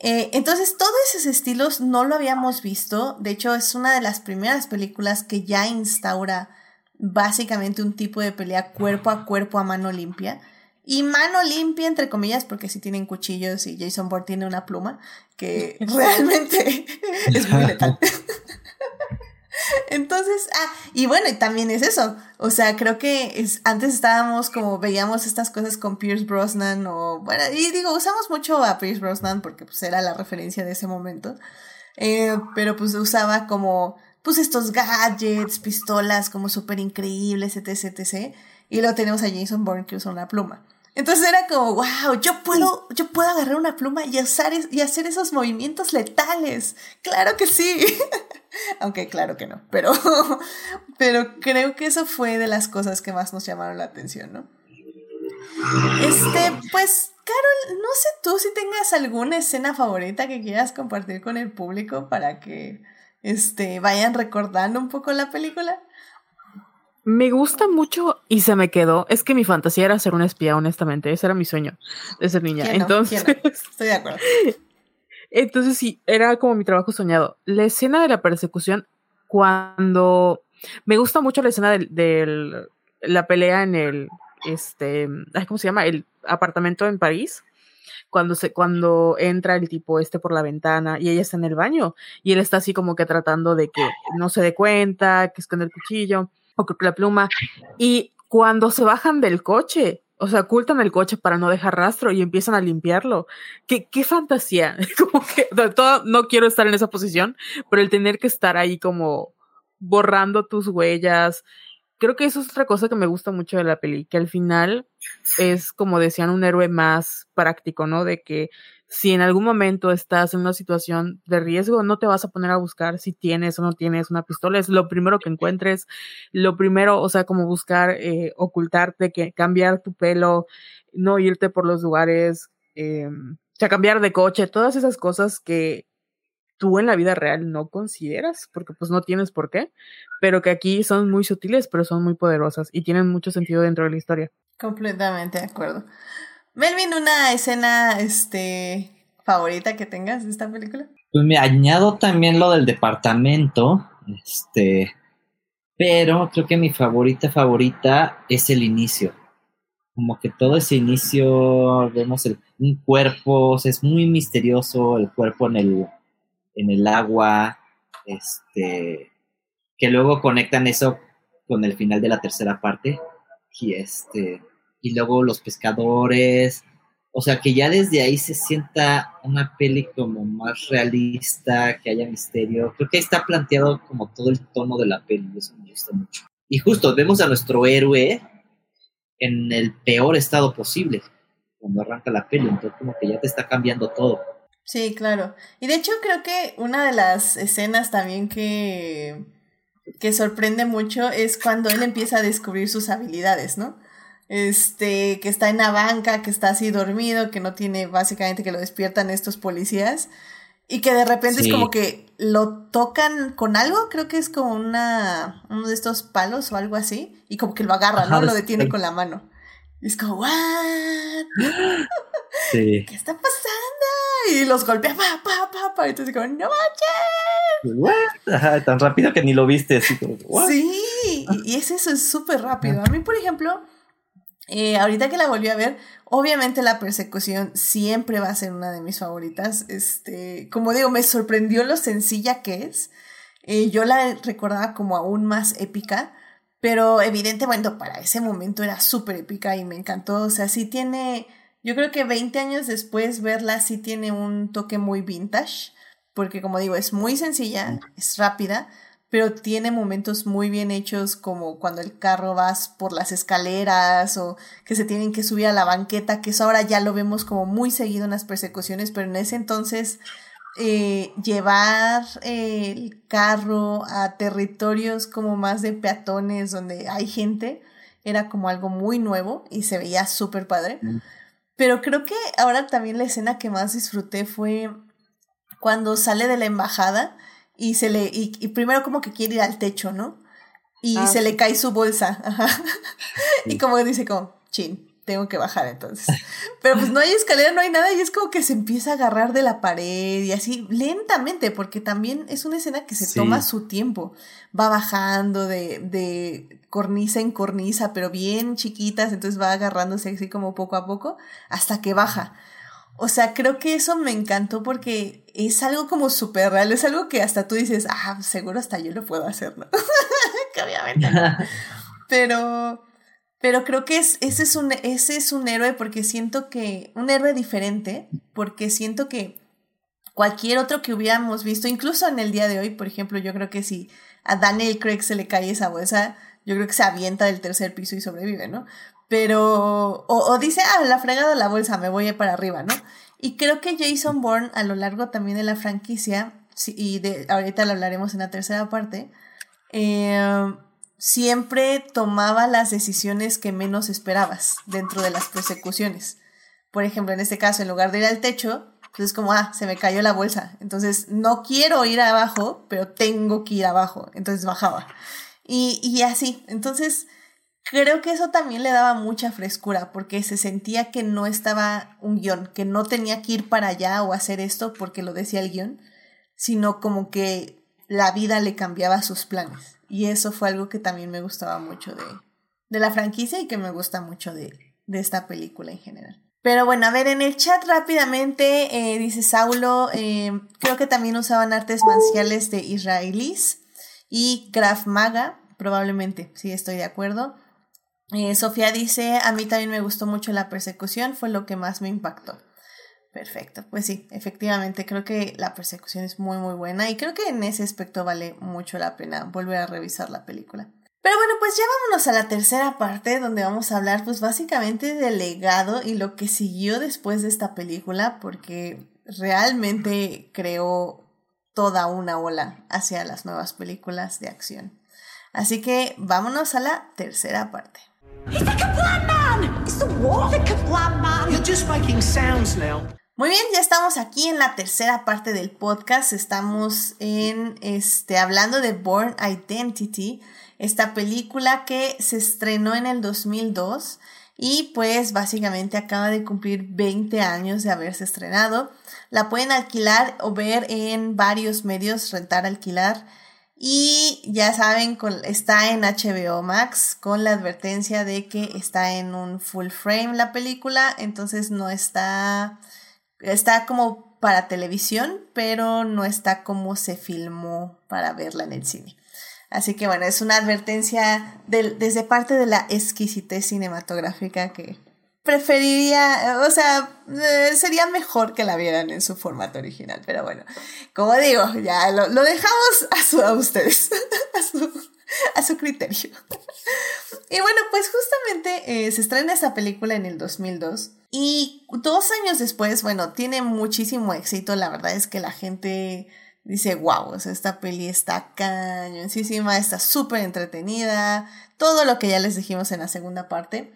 Speaker 1: Eh, entonces, todos esos estilos no lo habíamos visto. De hecho, es una de las primeras películas que ya instaura básicamente un tipo de pelea cuerpo a cuerpo a mano limpia. Y mano limpia, entre comillas, porque si tienen cuchillos y Jason Bourne tiene una pluma, que realmente es muy letal. Entonces, ah, y bueno, y también es eso. O sea, creo que es, antes estábamos como veíamos estas cosas con Pierce Brosnan o, bueno, y digo, usamos mucho a Pierce Brosnan porque pues era la referencia de ese momento. Eh, pero pues usaba como, pues estos gadgets, pistolas como súper increíbles, etc, etc. Y luego tenemos a Jason Bourne que usa una pluma. Entonces era como, wow, yo puedo, yo puedo agarrar una pluma y, usar y hacer esos movimientos letales. Claro que sí. Aunque claro que no, pero, pero creo que eso fue de las cosas que más nos llamaron la atención, ¿no? Este, pues, Carol, no sé tú si tengas alguna escena favorita que quieras compartir con el público para que este, vayan recordando un poco la película.
Speaker 2: Me gusta mucho y se me quedó. Es que mi fantasía era ser una espía, honestamente. Ese era mi sueño de ser niña. Entonces,
Speaker 1: estoy de acuerdo.
Speaker 2: Entonces sí, era como mi trabajo soñado. La escena de la persecución, cuando me gusta mucho la escena de, la pelea en el, este, ¿cómo se llama? El apartamento en París. Cuando se, cuando entra el tipo este por la ventana y ella está en el baño y él está así como que tratando de que no se dé cuenta, que esconde el cuchillo o que la pluma. Y cuando se bajan del coche, o sea, ocultan el coche para no dejar rastro y empiezan a limpiarlo. Qué, qué fantasía. Como que todo, no quiero estar en esa posición, pero el tener que estar ahí como borrando tus huellas. Creo que eso es otra cosa que me gusta mucho de la peli, que al final es como decían un héroe más práctico, ¿no? De que si en algún momento estás en una situación de riesgo, no te vas a poner a buscar si tienes o no tienes una pistola, es lo primero que encuentres, lo primero, o sea, como buscar eh, ocultarte, que cambiar tu pelo, no irte por los lugares, eh, o sea, cambiar de coche, todas esas cosas que tú en la vida real no consideras, porque pues no tienes por qué, pero que aquí son muy sutiles, pero son muy poderosas y tienen mucho sentido dentro de la historia.
Speaker 1: Completamente de acuerdo. Melvin, una escena este, favorita que tengas de esta película.
Speaker 3: Pues me añado también lo del departamento, este, pero creo que mi favorita favorita es el inicio. Como que todo ese inicio, vemos el, un cuerpo, es muy misterioso el cuerpo en el, en el agua, este, que luego conectan eso con el final de la tercera parte, y este, y luego los pescadores. O sea, que ya desde ahí se sienta una peli como más realista, que haya misterio. Creo que está planteado como todo el tono de la peli, eso me gusta mucho. Y justo vemos a nuestro héroe en el peor estado posible cuando arranca la peli, entonces como que ya te está cambiando todo.
Speaker 1: Sí, claro. Y de hecho creo que una de las escenas también que que sorprende mucho es cuando él empieza a descubrir sus habilidades, ¿no? Este, que está en la banca, que está así dormido, que no tiene básicamente que lo despiertan estos policías y que de repente es como que lo tocan con algo, creo que es como una, uno de estos palos o algo así, y como que lo agarra, ¿no? Lo detiene con la mano. Y es como, ¿what?
Speaker 4: Sí.
Speaker 1: ¿Qué está pasando? Y los golpea, pa, pa, pa, pa. Entonces, como, no manches.
Speaker 4: Ajá, tan rápido que ni lo viste. Así como, ¿what?
Speaker 1: Sí, y es eso, es súper rápido. A mí, por ejemplo, eh, ahorita que la volví a ver, obviamente la persecución siempre va a ser una de mis favoritas. Este, como digo, me sorprendió lo sencilla que es. Eh, yo la recordaba como aún más épica. Pero evidentemente, bueno, para ese momento era súper épica y me encantó. O sea, sí tiene, yo creo que 20 años después verla sí tiene un toque muy vintage, porque como digo, es muy sencilla, es rápida, pero tiene momentos muy bien hechos como cuando el carro va por las escaleras o que se tienen que subir a la banqueta, que eso ahora ya lo vemos como muy seguido en las persecuciones, pero en ese entonces eh, llevar eh, el carro a territorios como más de peatones donde hay gente era como algo muy nuevo y se veía súper padre. Pero creo que ahora también la escena que más disfruté fue cuando sale de la embajada y se le y, y primero como que quiere ir al techo, ¿no? Y
Speaker 2: Ah,
Speaker 1: se le cae su bolsa. Ajá. Y como dice como, chin, tengo que bajar entonces. Pero pues no hay escalera, no hay nada y es como que se empieza a agarrar de la pared y así lentamente, porque también es una escena que se
Speaker 4: Sí.
Speaker 1: toma su tiempo. Va bajando de, de cornisa en cornisa, pero bien chiquitas, entonces va agarrándose así como poco a poco hasta que baja. O sea, creo que eso me encantó porque es algo como súper real, es algo que hasta tú dices, ah, seguro hasta yo lo puedo hacer, ¿no? que obviamente no. Pero, pero creo que es, ese, es un, ese es un héroe porque siento que, un héroe diferente, porque siento que cualquier otro que hubiéramos visto, incluso en el día de hoy, por ejemplo, yo creo que si a Daniel Craig se le cae esa bolsa, yo creo que se avienta del tercer piso y sobrevive, ¿no? Pero, o, dice, ah, la fregada la bolsa, me voy para arriba, ¿no? Y creo que Jason Bourne a lo largo también de la franquicia, y de, ahorita lo hablaremos en la tercera parte, eh, siempre tomaba las decisiones que menos esperabas dentro de las persecuciones. Por ejemplo, en este caso, en lugar de ir al techo, pues es como, ah, se me cayó la bolsa. Entonces, no quiero ir abajo, pero tengo que ir abajo. Entonces bajaba. Y, y así. Entonces, creo que eso también le daba mucha frescura, porque se sentía que no estaba un guion, que no tenía que ir para allá o hacer esto porque lo decía el guion, sino como que la vida le cambiaba sus planes. Y eso fue algo que también me gustaba mucho de, de la franquicia y que me gusta mucho de, de esta película en general. Pero bueno, a ver, en el chat rápidamente eh, dice Saulo, eh, creo que también usaban artes marciales de israelíes y Krav Maga, probablemente, sí, estoy de acuerdo. Eh, Sofía dice, a mí también me gustó mucho la persecución, fue lo que más me impactó. Perfecto, pues sí, efectivamente creo que la persecución es muy muy buena y creo que en ese aspecto vale mucho la pena volver a revisar la película. Pero bueno, pues ya vámonos a la tercera parte donde vamos a hablar pues básicamente del legado y lo que siguió después de esta película porque realmente creó toda una ola hacia las nuevas películas de acción. Así que vámonos a la tercera parte.
Speaker 5: He's the Kaplan Man! It's the war! The Kaplan Man!
Speaker 6: You're just making sounds now.
Speaker 1: Muy bien, ya estamos aquí en la tercera parte del podcast. Estamos en este hablando de Born Identity, esta película que se estrenó en el 2002 y pues básicamente acaba de cumplir 20 años de haberse estrenado. La pueden alquilar o ver en varios medios, rentar, alquilar. Y ya saben, está en HBO Max con la advertencia de que está en un full frame la película, entonces no está, está como para televisión, pero no está como se filmó para verla en el cine. Así que bueno, es una advertencia desde parte de la exquisitez cinematográfica que preferiría, o sea, eh, sería mejor que la vieran en su formato original, pero bueno, como digo, ya lo, dejamos a, su, a ustedes, a su, a su criterio. Y bueno, pues justamente eh, se estrena esta película en el 2002 y dos años después, bueno, tiene muchísimo éxito, la verdad es que la gente dice, wow, o sea, esta peli está cañoncísima, está súper entretenida, todo lo que ya les dijimos en la segunda parte.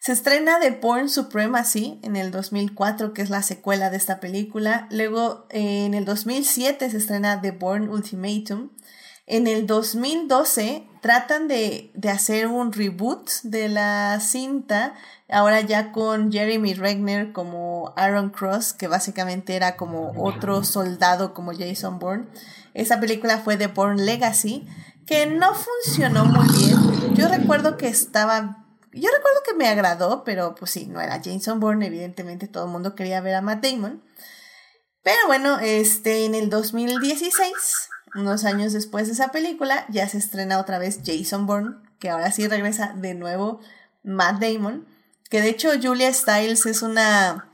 Speaker 1: Se estrena The Born Supremacy en el 2004, que es la secuela de esta película. Luego, eh, en el 2007 se estrena The Born Ultimatum. En el 2012 tratan de, de, hacer un reboot de la cinta, ahora ya con Jeremy Regner como Aaron Cross, que básicamente era como otro soldado como Jason Bourne. Esa película fue The Bourne Legacy, que no funcionó muy bien. Yo recuerdo que estaba yo recuerdo que me agradó, pero pues sí, no era Jason Bourne, evidentemente todo el mundo quería ver a Matt Damon. Pero bueno, este, en el 2016, unos años después de esa película, ya se estrena otra vez Jason Bourne, que ahora sí regresa de nuevo Matt Damon, que de hecho Julia Stiles es una,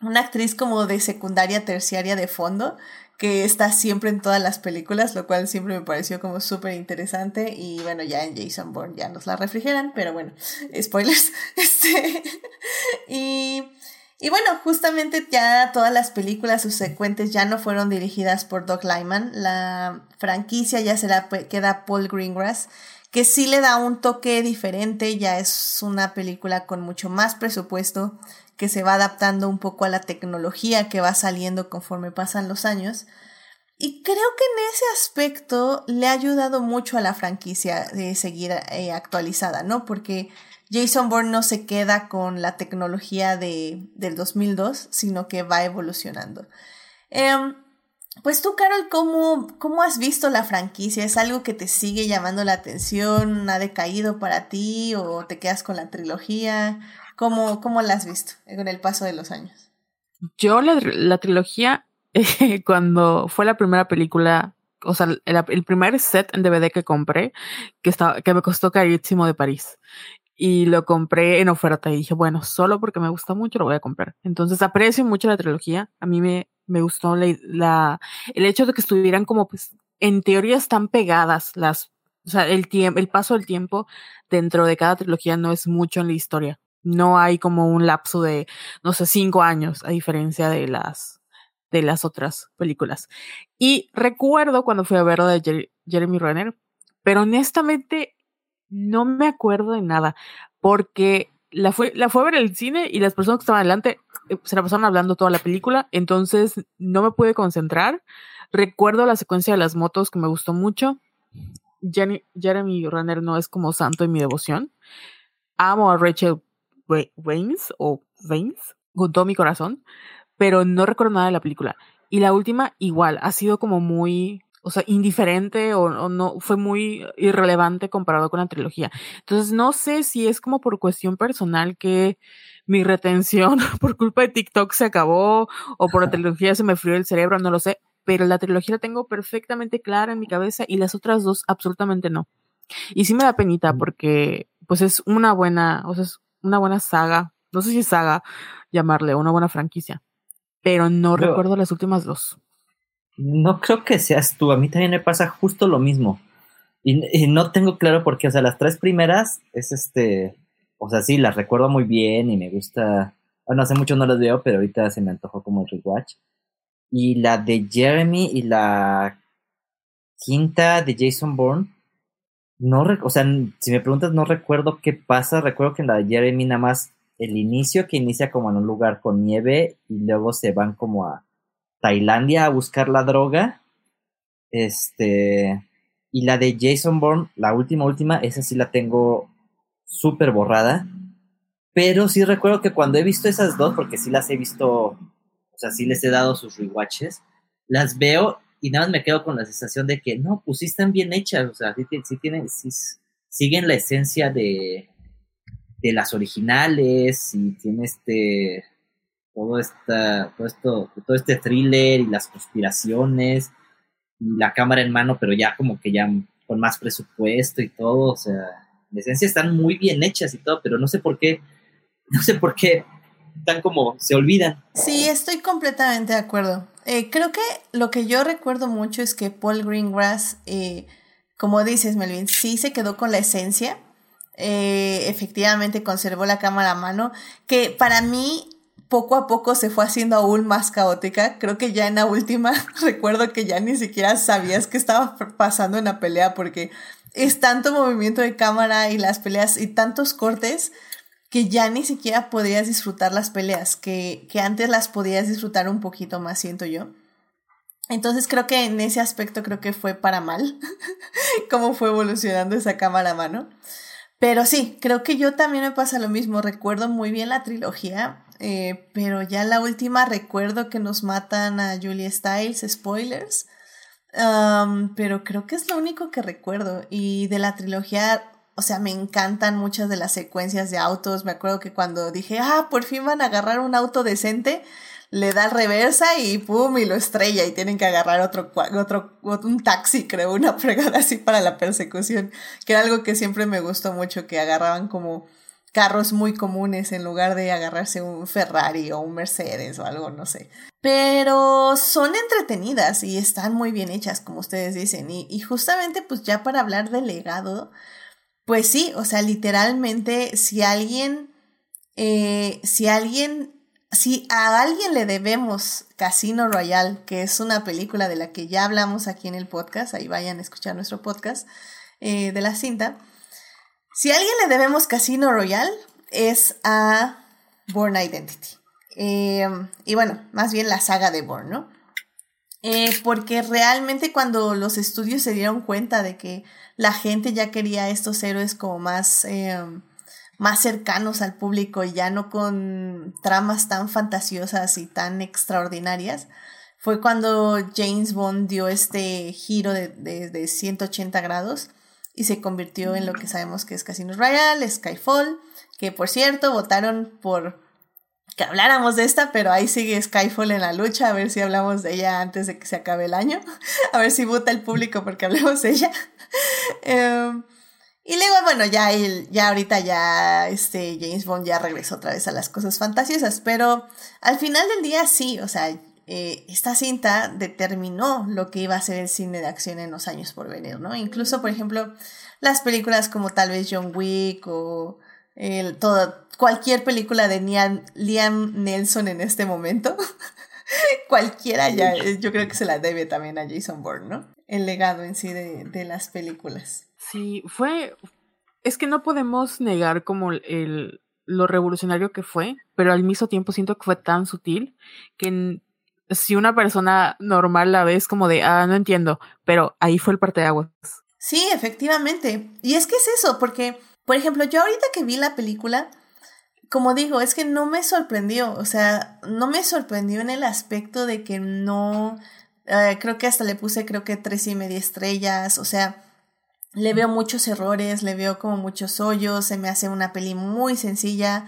Speaker 1: una actriz como de secundaria, terciaria de fondo, que está siempre en todas las películas, lo cual siempre me pareció como súper interesante y bueno, ya en Jason Bourne ya nos la refrigeran, pero bueno, spoilers. Este, y, y bueno, justamente ya todas las películas subsecuentes ya no fueron dirigidas por Doug Lyman, la franquicia ya se la queda Paul Greengrass, que sí le da un toque diferente, ya es una película con mucho más presupuesto, que se va adaptando un poco a la tecnología que va saliendo conforme pasan los años. Y creo que en ese aspecto le ha ayudado mucho a la franquicia de seguir eh, actualizada, ¿no? Porque Jason Bourne no se queda con la tecnología de, del 2002, sino que va evolucionando. Em, pues tú, Carol, ¿cómo, ¿cómo has visto la franquicia? ¿Es algo que te sigue llamando la atención? ¿Ha decaído para ti o te quedas con la trilogía? ¿Cómo, cómo la has visto con el paso de los años?
Speaker 2: Yo la, la trilogía, cuando fue la primera película, o sea, el, el, primer set en DVD que compré, que, estaba, que me costó carísimo de París. Y lo compré en oferta y dije, bueno, solo porque me gusta mucho lo voy a comprar. Entonces aprecio mucho la trilogía. A mí me, me gustó la, la, el hecho de que estuvieran como, pues, en teoría están pegadas las, o sea, el el paso del tiempo dentro de cada trilogía no es mucho en la historia. No hay como un lapso de, no sé, cinco años, a diferencia de las, de las otras películas. Y recuerdo cuando fui a ver de Jeremy Renner, pero honestamente no me acuerdo de nada, porque la fue, la a ver el cine y las personas que estaban adelante eh, se la pasaron hablando toda la película, entonces no me pude concentrar. Recuerdo la secuencia de las motos que me gustó mucho. Jeremy Renner no es como santo en mi devoción. Amo a Rachel Waynes o Veins con todo mi corazón, pero no recuerdo nada de la película. Y la última igual, ha sido como muy, o sea, indiferente o, o, no, fue muy irrelevante comparado con la trilogía. Entonces no sé si es como por cuestión personal que mi retención por culpa de TikTok se acabó o por la trilogía se me frió el cerebro, no lo sé, pero la trilogía la tengo perfectamente clara en mi cabeza y las otras dos absolutamente no. Y sí me da penita porque pues es una buena, o sea, es una buena saga, no sé si saga llamarle, una buena franquicia, pero no pero, recuerdo las últimas dos.
Speaker 3: No creo que seas tú, a mí también me pasa justo lo mismo. Y, y, no tengo claro por qué, o sea, las tres primeras es este, o sea, sí, las recuerdo muy bien y me gusta, bueno, hace mucho no las veo, pero ahorita se me antojó como el rewatch. Y la de Jeremy y la quinta de Jason Bourne, no, o sea, si me preguntas, no recuerdo qué pasa. Recuerdo que en la de Jeremy nada más el inicio que inicia como en un lugar con nieve y luego se van como a Tailandia a buscar la droga. Este. Y la de Jason Bourne, la última, última, esa sí la tengo súper borrada. Pero sí recuerdo que cuando he visto esas dos, porque sí las he visto, o sea, sí les he dado sus rewatches, las veo y nada más me quedo con la sensación de que no, pues sí están bien hechas, o sea, sí, sí tienen, sí, siguen la esencia de, de las originales y tiene este todo esta, todo esto, todo este thriller y las conspiraciones y la cámara en mano, pero ya como que ya con más presupuesto y todo, o sea, en esencia están muy bien hechas y todo, pero no sé por qué, no sé por qué tan como se olvidan.
Speaker 1: Sí, estoy completamente de acuerdo. Eh, creo que lo que yo recuerdo mucho es que Paul Greengrass, eh, como dices, Melvin, sí se quedó con la esencia. Eh, efectivamente conservó la cámara a mano, que para mí poco a poco se fue haciendo aún más caótica. Creo que ya en la última recuerdo que ya ni siquiera sabías qué estaba pasando en la pelea porque es tanto movimiento de cámara y las peleas y tantos cortes que ya ni siquiera podías disfrutar las peleas, que, que antes las podías disfrutar un poquito más, siento yo. Entonces creo que en ese aspecto creo que fue para mal cómo fue evolucionando esa cámara a mano. Pero sí, creo que yo también me pasa lo mismo. Recuerdo muy bien la trilogía, eh, pero ya la última recuerdo que nos matan a Julia Stiles, spoilers. Pero creo que es lo único que recuerdo. Y de la trilogía, o sea, me encantan muchas de las secuencias de autos. Me acuerdo que cuando dije, ah, por fin van a agarrar un auto decente, le da reversa y pum, y lo estrella y tienen que agarrar otro, otro, un taxi, creo, una fregada así para la persecución, que era algo que siempre me gustó mucho, que agarraban como carros muy comunes en lugar de agarrarse un Ferrari o un Mercedes o algo, no sé. Pero son entretenidas y están muy bien hechas, como ustedes dicen. Y, y justamente, pues ya para hablar del legado, pues sí, o sea, literalmente, si alguien, eh, si alguien si a alguien le debemos Casino Royale, que es una película de la que ya hablamos aquí en el podcast, ahí vayan a escuchar nuestro podcast eh, de la cinta, si a alguien le debemos Casino Royale es a Born Identity. Eh, y bueno, más bien la saga de Born, ¿no? Porque realmente cuando los estudios se dieron cuenta de que la gente ya quería estos héroes como más más cercanos al público y ya no con tramas tan fantasiosas y tan extraordinarias, fue cuando James Bond dio este giro de, de, 180 grados y se convirtió en lo que sabemos que es Casino Royale, Skyfall, que por cierto votaron por que habláramos de esta, pero ahí sigue Skyfall en la lucha, a ver si hablamos de ella antes de que se acabe el año, a ver si vota el público porque hablemos de ella. Em, y luego, bueno, ya, el, ya ahorita ya este James Bond ya regresó otra vez a las cosas fantasiosas, pero al final del día sí, o sea, eh, esta cinta determinó lo que iba a ser el cine de acción en los años por venir, ¿no? Incluso, por ejemplo, las películas como tal vez John Wick o el, todo, cualquier película de Liam, Liam Nelson en este momento, cualquiera ya, yo creo que se la debe también a Jason Bourne, ¿no? El legado en sí de, de las películas.
Speaker 2: Sí, fue. Es que no podemos negar como el, lo revolucionario que fue, pero al mismo tiempo siento que fue tan sutil que si una persona normal la ve es como de, ah, no entiendo, pero ahí fue el parte de aguas.
Speaker 1: Sí, efectivamente. Y es que es eso, porque, por ejemplo, yo ahorita que vi la película, como digo, es que no me sorprendió, o sea, no me sorprendió en el aspecto de que no, eh, creo que hasta le puse, creo que tres y media estrellas, o sea, le veo muchos errores, le veo como muchos hoyos, se me hace una peli muy sencilla,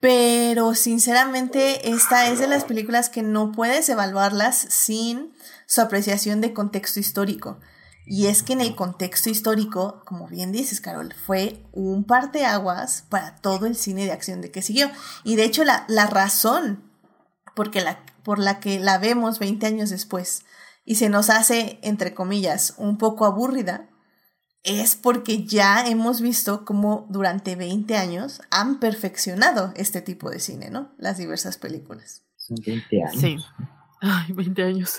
Speaker 1: pero sinceramente esta es de las películas que no puedes evaluarlas sin su apreciación de contexto histórico. Y es que en el contexto histórico, como bien dices, Carol, fue un parteaguas para todo el cine de acción de que siguió. Y de hecho, la, la razón porque la, por la que la vemos 20 años después y se nos hace, entre comillas, un poco aburrida, es porque ya hemos visto cómo durante 20 años han perfeccionado este tipo de cine, ¿no? Las diversas películas.
Speaker 4: Son 20 años.
Speaker 2: Sí. Ay, 20 años.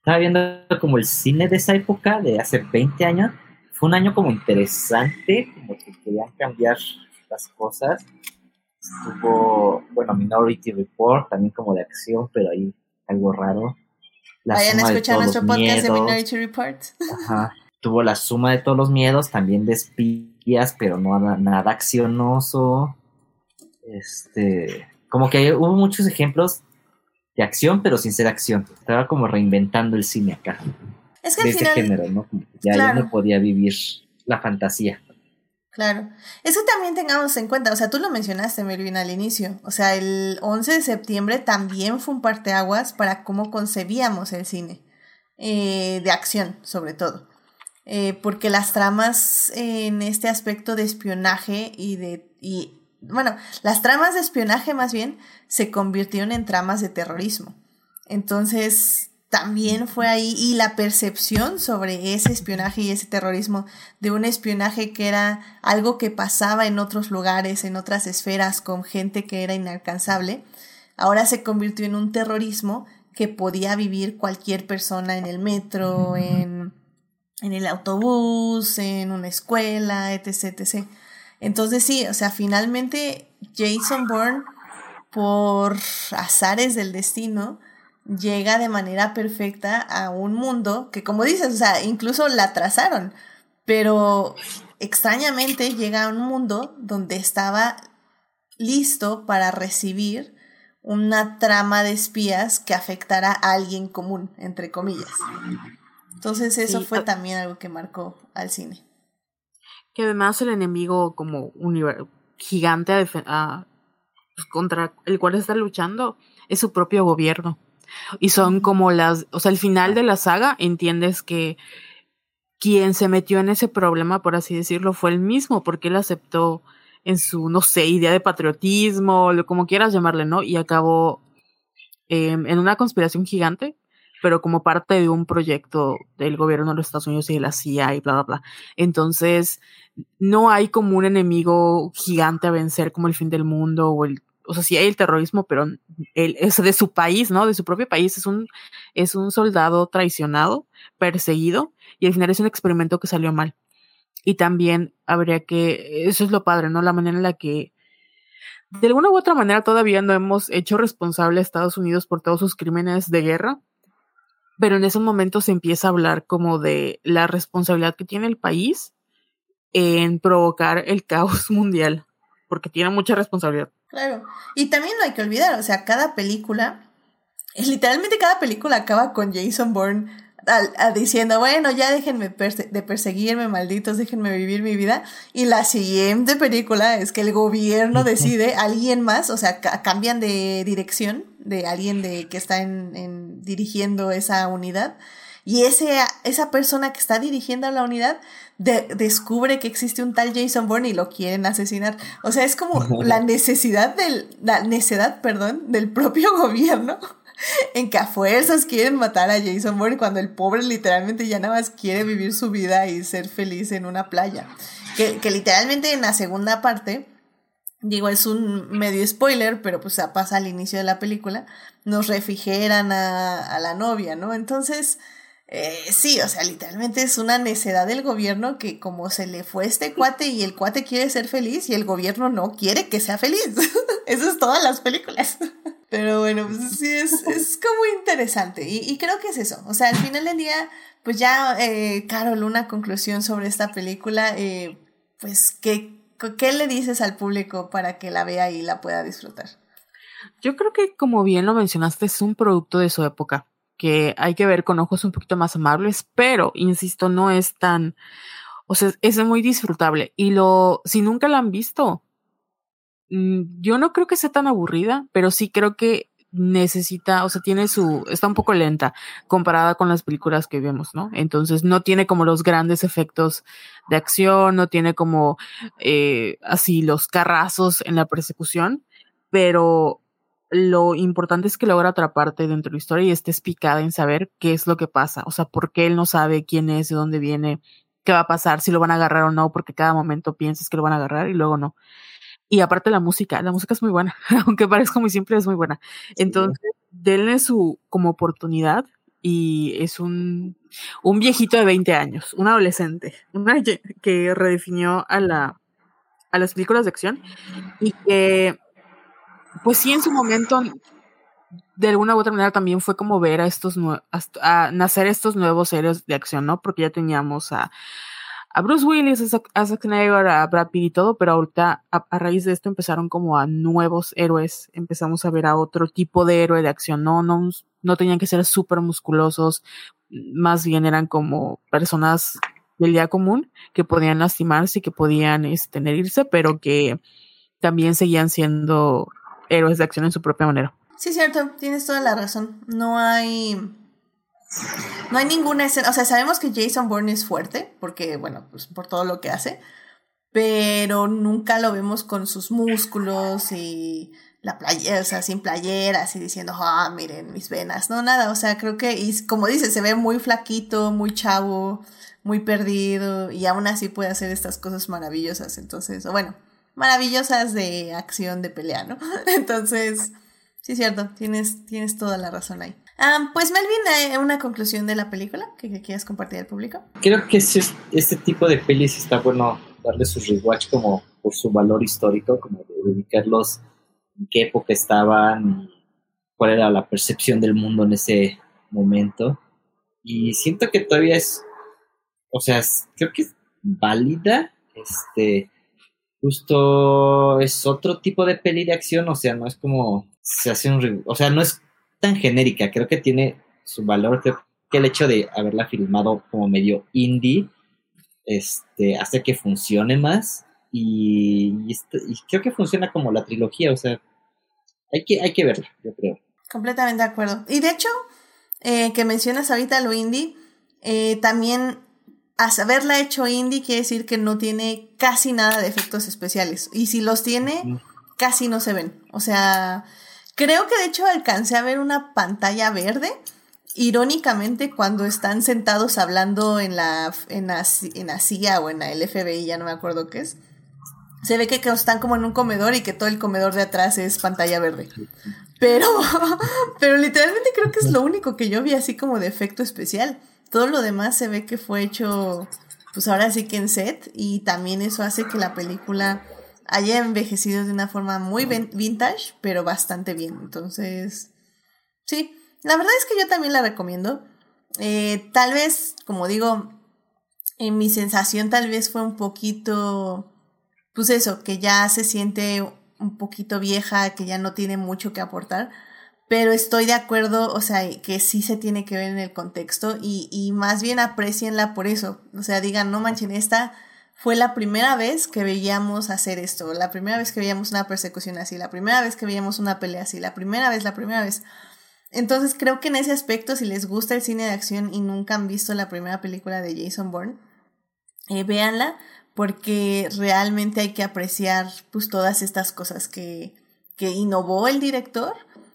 Speaker 4: Estaba viendo como el cine de esa época, de hace 20 años. Fue un año como interesante, como que querían cambiar las cosas. Estuvo, bueno, Minority Report, también como de acción, pero ahí algo raro.
Speaker 1: Vayan a escuchar nuestro podcast de Minority Report.
Speaker 4: Ajá. Tuvo la suma de todos los miedos, también de espías, pero no nada accionoso. Este, como que hubo muchos ejemplos de acción, pero sin ser acción. Estaba como reinventando el cine acá.
Speaker 1: Es que al final,
Speaker 4: género, ¿no? ya, ya no podía vivir la fantasía.
Speaker 1: Claro. Eso también tengamos en cuenta, o sea, tú lo mencionaste, Melvin, al inicio. O sea, el 11 de septiembre también fue un parteaguas para cómo concebíamos el cine, eh, de acción, sobre todo. Eh, porque las tramas en este aspecto de espionaje y de. Y, bueno, las tramas de espionaje más bien se convirtieron en tramas de terrorismo. Entonces, también fue ahí y la percepción sobre ese espionaje y ese terrorismo de un espionaje que era algo que pasaba en otros lugares, en otras esferas con gente que era inalcanzable, ahora se convirtió en un terrorismo que podía vivir cualquier persona en el metro, en, el autobús, en una escuela, etc, etc. Entonces sí, o sea, finalmente Jason Bourne, por azares del destino, llega de manera perfecta a un mundo que, como dices, o sea, incluso la trazaron, pero extrañamente llega a un mundo donde estaba listo para recibir una trama de espías que afectara a alguien común, entre comillas. Entonces eso
Speaker 2: Sí,
Speaker 1: fue también algo que marcó al cine.
Speaker 2: Que además el enemigo como univer- gigante a defe- a- pues, contra el cual está luchando es su propio gobierno. Y son como las, o sea, al final de la saga entiendes que quien se metió en ese problema, por así decirlo, fue el mismo, porque él aceptó en su, no sé, idea de patriotismo, lo como quieras llamarle, ¿no? Y acabó em, en una conspiración gigante, pero como parte de un proyecto del gobierno de los Estados Unidos y de la CIA y bla, bla, bla. Entonces, no hay como un enemigo gigante a vencer como el fin del mundo o el, o sea, sí hay el terrorismo, pero él es de su país, ¿no? De su propio país, es un, es un soldado traicionado, perseguido, y al final es un experimento que salió mal. Y también habría que, eso es lo padre, ¿no? La manera en la que, de alguna u otra manera, todavía no hemos hecho responsable a Estados Unidos por todos sus crímenes de guerra, pero en ese momento se empieza a hablar como de la responsabilidad que tiene el país en provocar el caos mundial, porque tiene mucha responsabilidad.
Speaker 1: Claro. Y también no hay que olvidar, o sea, cada película, es literalmente cada película acaba con Jason Bourne a- diciendo, bueno, ya déjenme perse- de perseguirme, malditos, déjenme vivir mi vida. Y la siguiente película es que el gobierno decide, alguien más, o sea, ca- cambian de dirección de alguien de que está en, en- dirigiendo esa unidad. Y ese, esa persona que está dirigiendo la unidad de- descubre que existe un tal Jason Bourne y lo quieren asesinar. O sea, es como la necesidad del, la necedad, perdón, del propio gobierno en que a fuerzas quieren matar a Jason Bourne cuando el pobre literalmente ya nada más quiere vivir su vida y ser feliz en una playa. Que, que literalmente en la segunda parte, digo, es un medio spoiler, pero pues pasa al inicio de la película, nos refrigeran a, a la novia, ¿no? Entonces, eh, sí, o sea, literalmente es una necedad del gobierno que como se le fue este cuate y el cuate quiere ser feliz y el gobierno no quiere que sea feliz. Eso es todas las películas. Pero bueno, pues sí, es, es como interesante. Y, creo que es eso. O sea, al final del día, pues ya, eh, Carol, una conclusión sobre esta película. eh, pues, ¿qué, ¿qué le dices al público para que la vea y la pueda disfrutar?
Speaker 2: Yo creo que, como bien lo mencionaste, es un producto de su época, que hay que ver con ojos un poquito más amables, pero, insisto, no es tan, o sea, es muy disfrutable. Y lo, si nunca la han visto, mm, yo no creo que sea tan aburrida, pero sí creo que necesita, o sea, tiene su, está un poco lenta comparada con las películas que vemos, ¿no? Entonces no tiene como los grandes efectos de acción, no tiene como eh, así los carrazos en la persecución, pero lo importante es que logra atraparte dentro de la historia y estés picada en saber qué es lo que pasa, o sea, por qué él no sabe quién es, de dónde viene, qué va a pasar, si lo van a agarrar o no, porque cada momento piensas que lo van a agarrar y luego no. Y aparte la música, la música es muy buena, aunque parezca muy simple, es muy buena. Entonces, denle su como oportunidad y es un, un viejito de 20 años, un adolescente, una que, que redefinió a la a las películas de acción y que pues sí en su momento de alguna u otra manera también fue como ver a estos a, a nacer estos nuevos héroes de acción, ¿no? Porque ya teníamos a a Bruce Willis, a Zack Snyder, a Brad Pitt y todo, pero ahorita a, a raíz de esto empezaron como a nuevos héroes, empezamos a ver a otro tipo de héroe de acción, no, no, no tenían que ser súper musculosos, más bien eran como personas del día común que podían lastimarse y que podían este, herirse, pero que también seguían siendo héroes de acción en su propia manera.
Speaker 1: Sí, cierto, tienes toda la razón. No hay. No hay ninguna escena. O sea, sabemos que Jason Bourne es fuerte, porque, bueno, pues por todo lo que hace. Pero nunca lo vemos con sus músculos y la playera, o sea, sin playeras y diciendo, ah, miren mis venas, no, nada, o sea, creo que, y como dice, se ve muy flaquito, muy chavo, muy perdido, y aún así puede hacer estas cosas maravillosas, entonces, bueno, maravillosas de acción, de pelea, ¿no? Entonces, sí, es cierto, tienes, tienes toda la razón ahí. Ah, pues Melvin, ¿hay una conclusión de la película que, quieras compartir al público?
Speaker 4: Creo que es, es- este tipo de pelis está bueno darle su rewatch como por su valor histórico, como de ubicarlos en qué época estaban cuál era la percepción del mundo en ese momento. Y siento que todavía es, o sea, creo que es válida, este, justo es otro tipo de peli de acción, o sea, no es como se hace un, o sea, no es tan genérica, creo que tiene su valor, creo que el hecho de haberla filmado como medio indie, este, hace que funcione más y, y este- y creo que funciona como la trilogía, o sea, hay que, hay que verla, yo creo.
Speaker 1: Completamente de acuerdo. Y de hecho, eh, que mencionas ahorita lo indie, eh, también a saberla hecho indie quiere decir que no tiene casi nada de efectos especiales. Y si los tiene, casi no se ven. O sea, creo que de hecho alcancé a ver una pantalla verde. Irónicamente, cuando están sentados hablando en la, en la, en la CIA o en la LFBI, ya no me acuerdo qué es, se ve que, que están como en un comedor y que todo el comedor de atrás es pantalla verde. Pero, pero literalmente creo que es lo único que yo vi así como de efecto especial. Todo lo demás se ve que fue hecho, pues ahora sí que en set, y también eso hace que la película haya envejecido de una forma muy vin- vintage, pero bastante bien. Entonces, sí, la verdad es que yo también la recomiendo. Eh, tal vez, como digo, en mi sensación tal vez fue un poquito, pues eso, que ya se siente un poquito vieja, que ya no tiene mucho que aportar, pero estoy de acuerdo, o sea, que sí se tiene que ver en el contexto y, y más bien aprecienla por eso, o sea, digan, no manchen, esta fue la primera vez que veíamos hacer esto, la primera vez que veíamos una persecución así, la primera vez que veíamos una pelea así, la primera vez, la primera vez. Entonces creo que en ese aspecto, si les gusta el cine de acción y nunca han visto la primera película de Jason Bourne, eh, véanla porque realmente hay que apreciar pues todas estas cosas que, que innovó el director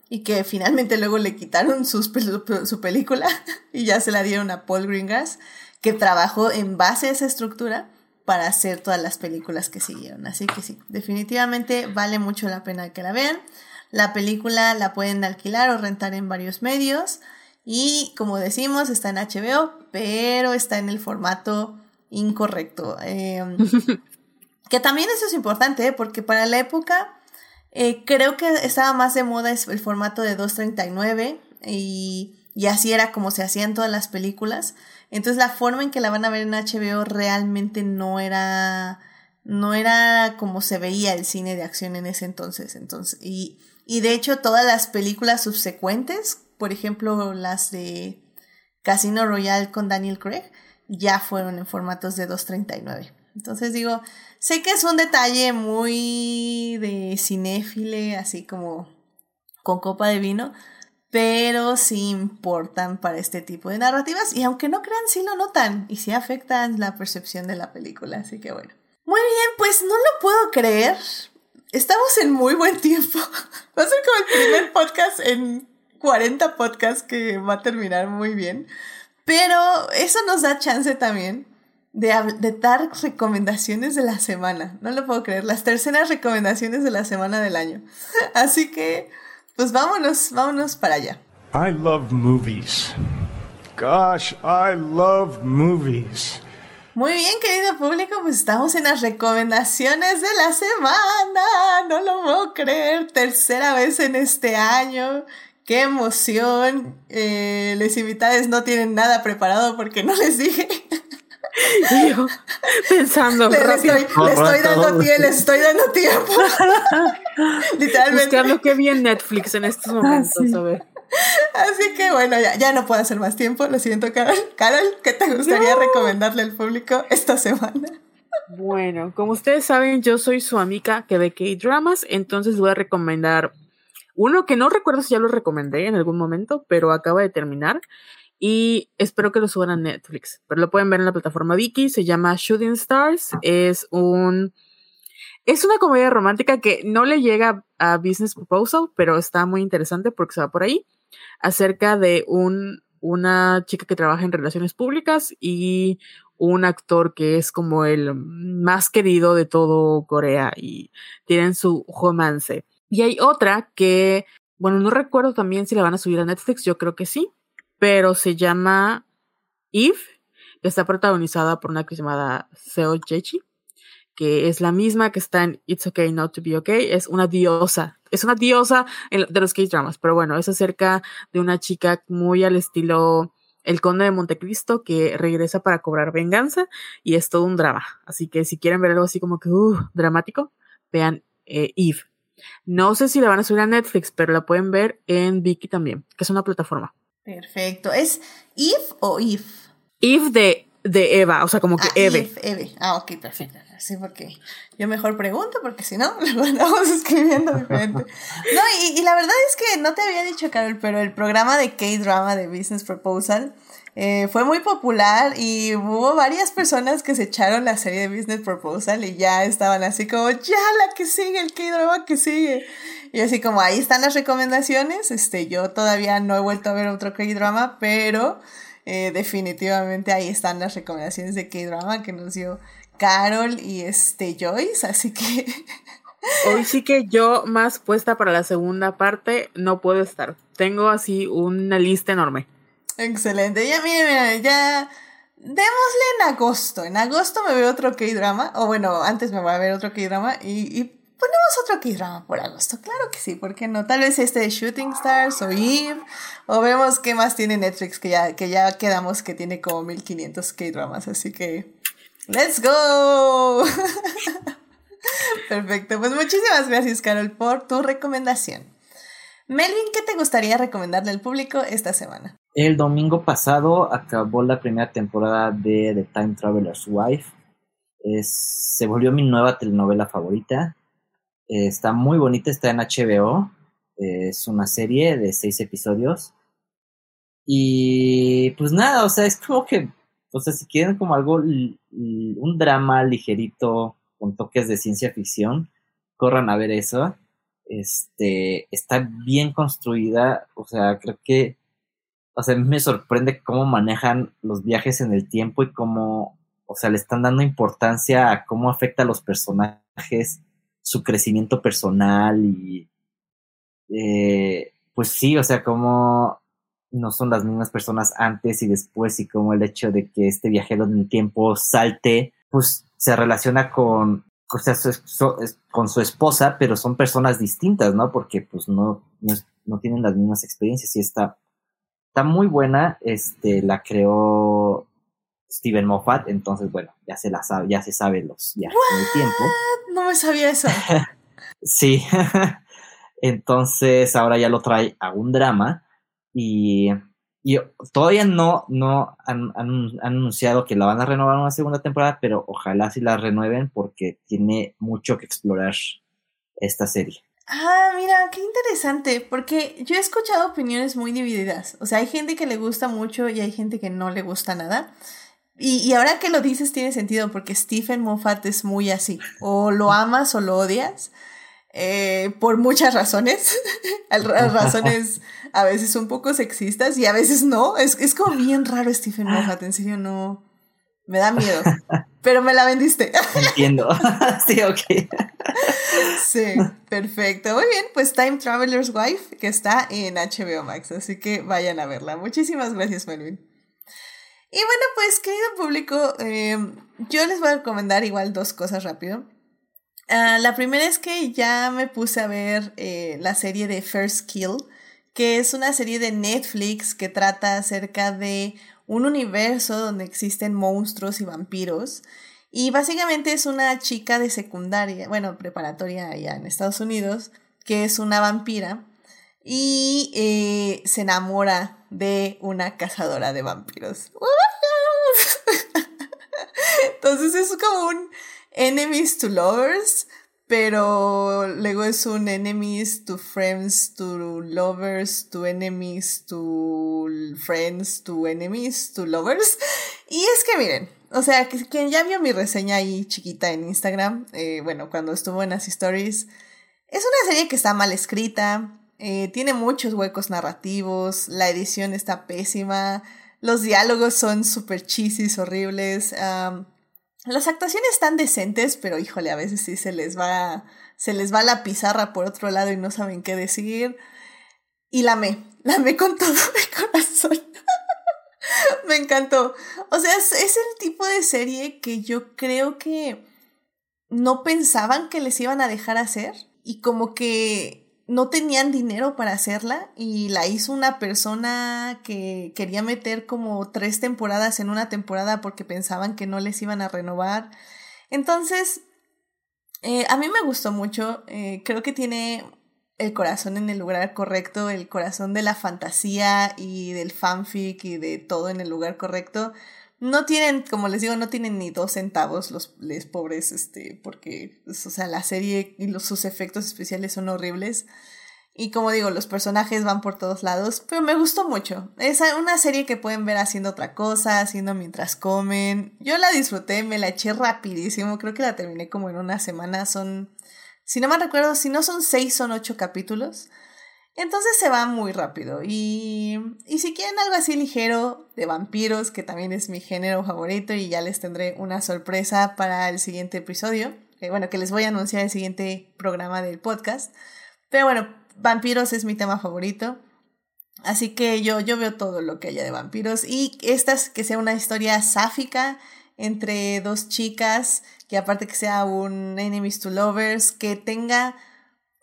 Speaker 1: y que finalmente luego le quitaron su película y ya se la dieron a Paul Greengrass que trabajó en base a esa estructura para hacer todas las películas que siguieron. Así que sí, definitivamente vale mucho la pena que la vean. La película la pueden alquilar o rentar en varios medios y como decimos está en HBO, pero está en el formato incorrecto. Eh, que también eso es importante, ¿eh? porque para la época eh, creo que estaba más de moda el formato de 239 y, y así era como se hacían todas las películas. Entonces la forma en que la van a ver en HBO realmente no era no era como se veía el cine de acción en ese entonces. Entonces, y, y de hecho todas las películas subsecuentes, por ejemplo las de Casino Royale con Daniel Craig, ya fueron en formatos de 239. Entonces digo, sé que es un detalle muy de cinéfile, así como con copa de vino, pero sí importan para este tipo de narrativas y aunque no crean, sí lo notan y sí afectan la percepción de la película, así que bueno. Muy bien, pues no lo puedo creer. Estamos en muy buen tiempo. Va a ser como el primer podcast en 40 podcasts que va a terminar muy bien. Pero eso nos da chance también de, de dar recomendaciones de la semana. No lo puedo creer. Las terceras recomendaciones de la semana del año. Así que, pues vámonos, vámonos para allá.
Speaker 6: I love movies. Gosh, I love movies.
Speaker 1: Muy bien, querido público, pues estamos en las recomendaciones de la semana. No lo puedo creer. Tercera vez en este año. ¡Qué emoción! Eh, los invitados no tienen nada preparado porque no les dije.
Speaker 2: Y yo pensando
Speaker 1: Le, le estoy, le estoy dando tiempo, les estoy dando tiempo. Literalmente.
Speaker 2: buscando qué vi en Netflix en estos momentos.
Speaker 1: Ah,
Speaker 7: sí.
Speaker 2: A ver.
Speaker 1: Así que bueno, ya, ya no puedo hacer más tiempo. Lo siento, Carol. Carol, ¿qué te gustaría recomendarle al público esta semana?
Speaker 2: Bueno, como ustedes saben, yo soy su amiga que ve K-dramas, entonces voy a recomendar uno que no recuerdo si ya lo recomendé en algún momento, pero acaba de terminar y espero que lo suban a Netflix. Pero lo pueden ver en la plataforma Viki, se llama Shooting Stars, es un Es una comedia romántica que no le llega a Business Proposal, pero está muy interesante porque se va por ahí. Acerca de un, una chica que trabaja en relaciones públicas y un actor que es como el más querido de todo Corea y tienen su romance. Y hay otra que, bueno, no recuerdo también si la van a subir a Netflix, yo creo que sí, pero se llama Eve, que está protagonizada por una actriz llamada Seo Jechi, que es la misma que está en It's Okay Not to Be Okay, es una diosa, es una diosa de los K-dramas, pero bueno, es acerca de una chica muy al estilo el conde de Montecristo que regresa para cobrar venganza y es todo un drama. Así que si quieren ver algo así como que uh, dramático, vean eh, Eve. No sé si la van a subir a Netflix, pero la pueden ver en Viki también, que es una plataforma.
Speaker 1: Perfecto. ¿Es Eve o Eve?
Speaker 2: Eve de, de Eva, o sea, como que
Speaker 1: ah,
Speaker 2: Eve.
Speaker 1: Eve. Eve. Ah, ok, perfecto. Sí, porque yo mejor pregunto, porque si no, lo andamos escribiendo diferente. No, y, y, la verdad es que no te había dicho, Carol, pero el programa de K-Drama de Business Proposal eh, fue muy popular y hubo varias personas que se echaron la serie de Business Proposal y ya estaban así como, ya la que sigue, el K-Drama que sigue. Y así como, ahí están las recomendaciones. Este, yo todavía no he vuelto a ver otro K-Drama, pero eh, definitivamente ahí están las recomendaciones de K-Drama que nos dio Carol y este Joyce, así que
Speaker 2: Hoy sí que yo más puesta para la segunda parte no puedo estar. Tengo así una lista enorme.
Speaker 1: Excelente. Ya miren, miren, ya démosle en agosto. En agosto me veo otro K-drama o bueno, antes me voy a ver otro K-drama y, y ponemos otro K-drama por agosto. Claro que sí, ¿por qué no? Tal vez este de Shooting Stars o Eve o vemos qué más tiene Netflix que ya que ya quedamos que tiene como 1500 K-dramas, así que ¡Let's go! Perfecto, pues muchísimas gracias Carol por tu recomendación. Melvin, ¿qué te gustaría recomendarle al público esta semana?
Speaker 3: El domingo pasado acabó la primera temporada de The Time Traveler's Wife. Es, se volvió mi nueva telenovela favorita. Eh, está muy bonita, está en HBO. es una serie de seis episodios. Y pues nada, o sea, es como que o sea, si quieren como algo, un drama ligerito con toques de ciencia ficción, corran a ver eso. Este, está bien construida, o sea, creo que, o sea, a mí me sorprende cómo manejan los viajes en el tiempo y cómo, o sea, le están dando importancia a cómo afecta a los personajes, su crecimiento personal y, eh, pues sí, o sea, cómo no son las mismas personas antes y después y como el hecho de que este viajero en el tiempo salte, pues se relaciona con, o sea, su, con su esposa, pero son personas distintas, ¿no? Porque pues no, no, tienen las mismas experiencias y está, está muy buena, este, la creó Steven Moffat, entonces bueno, ya se la sabe, ya se sabe los en el tiempo.
Speaker 1: No me sabía eso.
Speaker 3: sí. entonces ahora ya lo trae a un drama y, y todavía no, no han, han, anunciado que la van a renovar una segunda temporada, pero ojalá sí la renueven porque tiene mucho que explorar esta serie.
Speaker 1: Ah, mira, qué interesante, porque yo he escuchado opiniones muy divididas. O sea, hay gente que le gusta mucho y hay gente que no le gusta nada. Y, y ahora que lo dices tiene sentido, porque Stephen Moffat es muy así. O lo amas o lo odias. Eh, por muchas razones, razones a veces un poco sexistas y a veces no. Es, es como bien raro Stephen Moffat, en serio, no. Me da miedo. Pero me la vendiste.
Speaker 3: Entiendo. sí, ok.
Speaker 1: sí, perfecto. Muy bien, pues Time Traveler's Wife, que está en HBO Max, así que vayan a verla. Muchísimas gracias, Melvin. Y bueno, pues querido público, eh, yo les voy a recomendar igual dos cosas rápido. Uh, la primera es que ya me puse a ver eh, la serie de First Kill, que es una serie de Netflix que trata acerca de un universo donde existen monstruos y vampiros. Y básicamente es una chica de secundaria, bueno, preparatoria allá en Estados Unidos, que es una vampira y eh, se enamora de una cazadora de vampiros. Entonces es como un enemies to lovers, pero luego es un enemies to friends to lovers to enemies to friends to enemies to lovers. Y es que miren, o sea, quien ya vio mi reseña ahí chiquita en Instagram, eh, bueno, cuando estuvo en las stories, es una serie que está mal escrita, eh, tiene muchos huecos narrativos, la edición está pésima, los diálogos son súper chisis, horribles, las actuaciones están decentes, pero híjole, a veces sí se les va, se les va la pizarra por otro lado y no saben qué decir. Y la amé, la amé con todo mi corazón. Me encantó. O sea, es, es el tipo de serie que yo creo que no pensaban que les iban a dejar hacer y como que no tenían dinero para hacerla y la hizo una persona que quería meter como tres temporadas en una temporada porque pensaban que no les iban a renovar. Entonces, eh, a mí me gustó mucho, eh, creo que tiene el corazón en el lugar correcto, el corazón de la fantasía y del fanfic y de todo en el lugar correcto. No tienen, como les digo, no tienen ni dos centavos los les pobres, este, porque, pues, o sea, la serie y los, sus efectos especiales son horribles. Y como digo, los personajes van por todos lados, pero me gustó mucho. Es una serie que pueden ver haciendo otra cosa, haciendo mientras comen. Yo la disfruté, me la eché rapidísimo, creo que la terminé como en una semana. Son, si no me recuerdo, si no son seis, son ocho capítulos. Entonces se va muy rápido. Y, y si quieren algo así ligero de vampiros, que también es mi género favorito, y ya les tendré una sorpresa para el siguiente episodio. Que bueno, que les voy a anunciar el siguiente programa del podcast. Pero bueno, vampiros es mi tema favorito. Así que yo, yo veo todo lo que haya de vampiros. Y esta es que sea una historia sáfica entre dos chicas, que aparte que sea un enemies to lovers, que tenga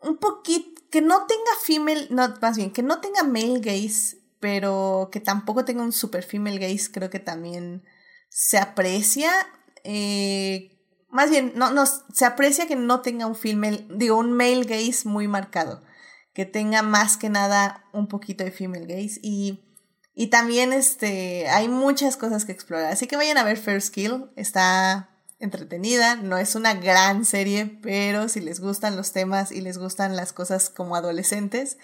Speaker 1: un poquito, que no tenga female, no, más bien, que no tenga male gaze, pero que tampoco tenga un super female gaze, creo que también se aprecia. Eh, más bien, no, no, se aprecia que no tenga un female, digo, un male gaze muy marcado que tenga más que nada un poquito de female gaze y, y también este, hay muchas cosas que explorar. Así que vayan a ver First Kill, está entretenida, no es una gran serie, pero si les gustan los temas y les gustan las cosas como adolescentes,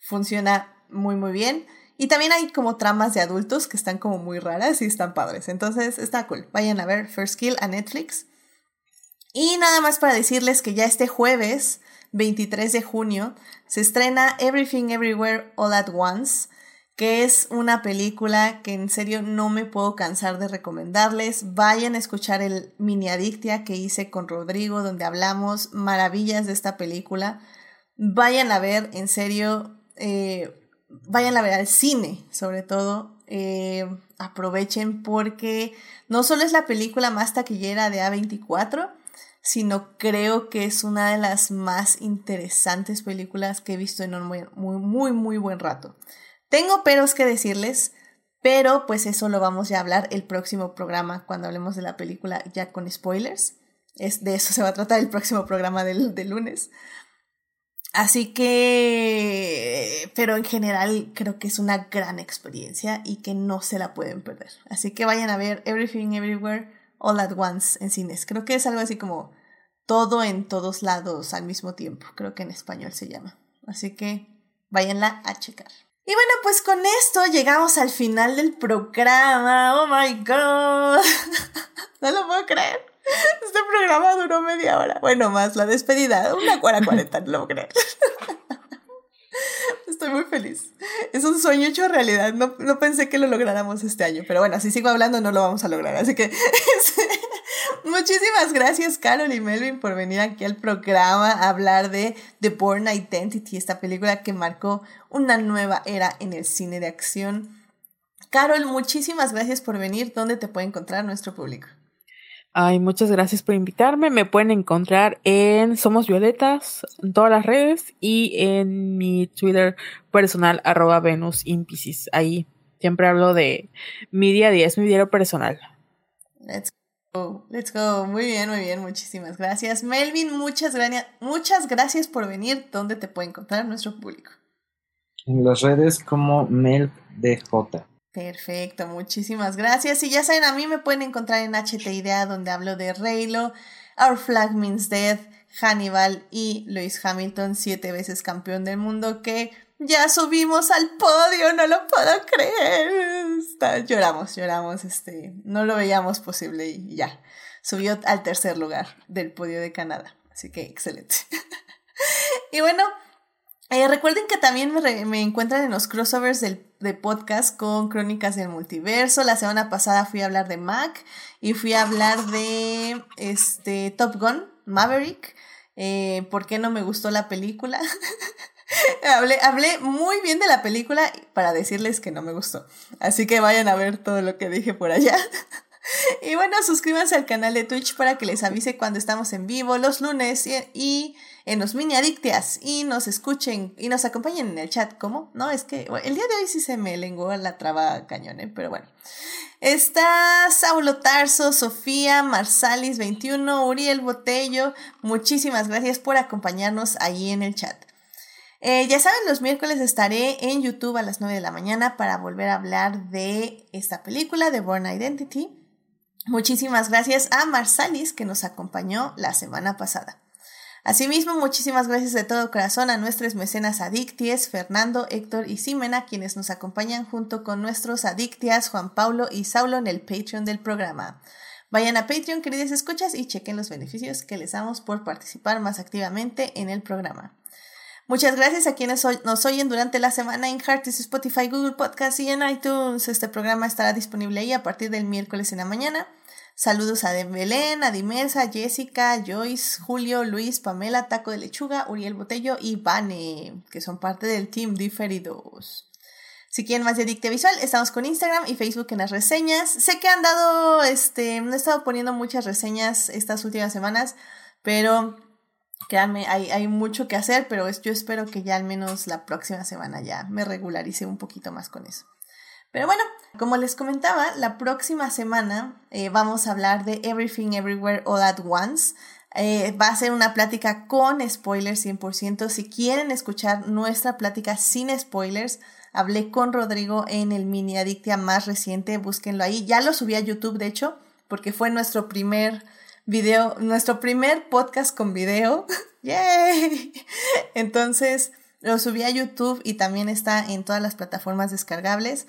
Speaker 1: funciona muy muy bien. Y también hay como tramas de adultos que están como muy raras y están padres. Entonces está cool. Vayan a ver First Kill a Netflix. Y nada más para decirles que ya este jueves 23 de junio, se estrena Everything Everywhere All at Once, que es una película que en serio no me puedo cansar de recomendarles. Vayan a escuchar el mini adictia que hice con Rodrigo, donde hablamos maravillas de esta película. Vayan a ver, en serio, eh, vayan a ver al cine, sobre todo. Eh, aprovechen porque no solo es la película más taquillera de A24, sino creo que es una de las más interesantes películas que he visto en un muy, muy, muy, muy buen rato. Tengo peros que decirles, pero pues eso lo vamos ya a hablar el próximo programa cuando hablemos de la película ya con spoilers. Es, de eso se va a tratar el próximo programa del, del lunes. Así que, pero en general creo que es una gran experiencia y que no se la pueden perder. Así que vayan a ver Everything Everywhere All at Once en cines. Creo que es algo así como todo en todos lados al mismo tiempo. Creo que en español se llama. Así que váyanla a checar. Y bueno, pues con esto llegamos al final del programa. Oh my god. no lo puedo creer. Este programa duró media hora. Bueno, más la despedida. Una cuarenta, no lo puedo creer. Estoy muy feliz. Es un sueño hecho realidad. No, no pensé que lo lográramos este año. Pero bueno, si sigo hablando no lo vamos a lograr. Así que muchísimas gracias Carol y Melvin por venir aquí al programa a hablar de The Born Identity, esta película que marcó una nueva era en el cine de acción. Carol, muchísimas gracias por venir. ¿Dónde te puede encontrar nuestro público?
Speaker 2: Ay, muchas gracias por invitarme. Me pueden encontrar en Somos Violetas, en todas las redes y en mi Twitter personal, arroba Venus Ahí siempre hablo de mi día a día, es mi diario personal.
Speaker 1: Let's go, let's go. Muy bien, muy bien, muchísimas gracias. Melvin, muchas, gra muchas gracias por venir. ¿Dónde te puede encontrar nuestro público?
Speaker 4: En las redes como MelDJ.
Speaker 1: Perfecto, muchísimas gracias. Y ya saben, a mí me pueden encontrar en HT Idea, donde hablo de Reylo, Our Flag Means Death, Hannibal y Lewis Hamilton, siete veces campeón del mundo, que ya subimos al podio, no lo puedo creer. Está- lloramos, lloramos, este, no lo veíamos posible y ya. Subió al tercer lugar del podio de Canadá. Así que excelente. y bueno, eh, recuerden que también me, encuentran en los crossovers del, de podcast con Crónicas del Multiverso. La semana pasada fui a hablar de Mac y fui a hablar de este Top Gun, Maverick. Eh, ¿Por qué no me gustó la película? hablé, hablé muy bien de la película para decirles que no me gustó. Así que vayan a ver todo lo que dije por allá. Y bueno, suscríbanse al canal de Twitch para que les avise cuando estamos en vivo los lunes y, en los mini adictias y nos escuchen y nos acompañen en el chat. ¿Cómo? No, es que el día de hoy sí se me lenguó la traba cañón, ¿eh? pero bueno. Está Saulo Tarso, Sofía, Marsalis 21, Uriel Botello. Muchísimas gracias por acompañarnos ahí en el chat. Eh, ya saben, los miércoles estaré en YouTube a las 9 de la mañana para volver a hablar de esta película de Born Identity. Muchísimas gracias a Marsalis que nos acompañó la semana pasada. Asimismo, muchísimas gracias de todo corazón a nuestros mecenas adicties, Fernando, Héctor y Simena, quienes nos acompañan junto con nuestros adictias, Juan Paulo y Saulo en el Patreon del programa. Vayan a Patreon, queridas escuchas, y chequen los beneficios que les damos por participar más activamente en el programa. Muchas gracias a quienes nos oyen durante la semana en Heartis, Spotify, Google Podcast y en iTunes. Este programa estará disponible ahí a partir del miércoles en la mañana. Saludos a Belén, a Jessica, Joyce, Julio, Luis, Pamela, Taco de Lechuga, Uriel Botello y Vane, que son parte del Team Diferidos. Si quieren más de Adictia Visual, estamos con Instagram y Facebook en las reseñas. Sé que han dado, este, no he estado poniendo muchas reseñas estas últimas semanas, pero créanme, hay, hay mucho que hacer, pero es- yo espero que ya al menos la próxima semana ya me regularice un poquito más con eso. Pero bueno, como les comentaba, la próxima semana eh, vamos a hablar de Everything Everywhere All at Once. Eh, va a ser una plática con spoilers 100%. Si quieren escuchar nuestra plática sin spoilers, hablé con Rodrigo en el mini adictia más reciente, búsquenlo ahí. Ya lo subí a YouTube, de hecho, porque fue nuestro primer video, nuestro primer podcast con video. ¡Yay! Entonces, lo subí a YouTube y también está en todas las plataformas descargables.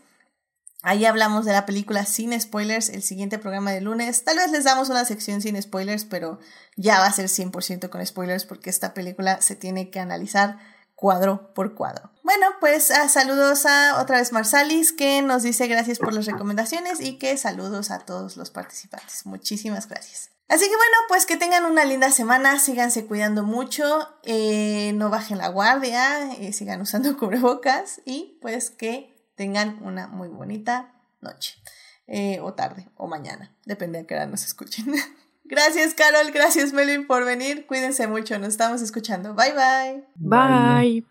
Speaker 1: Ahí hablamos de la película sin spoilers, el siguiente programa de lunes. Tal vez les damos una sección sin spoilers, pero ya va a ser 100% con spoilers porque esta película se tiene que analizar cuadro por cuadro. Bueno, pues ah, saludos a otra vez Marsalis que nos dice gracias por las recomendaciones y que saludos a todos los participantes. Muchísimas gracias. Así que bueno, pues que tengan una linda semana, síganse cuidando mucho, eh, no bajen la guardia, eh, sigan usando cubrebocas y pues que tengan una muy bonita noche eh, o tarde o mañana, depende a qué hora nos escuchen. gracias Carol, gracias Melvin por venir, cuídense mucho, nos estamos escuchando, bye bye.
Speaker 2: Bye.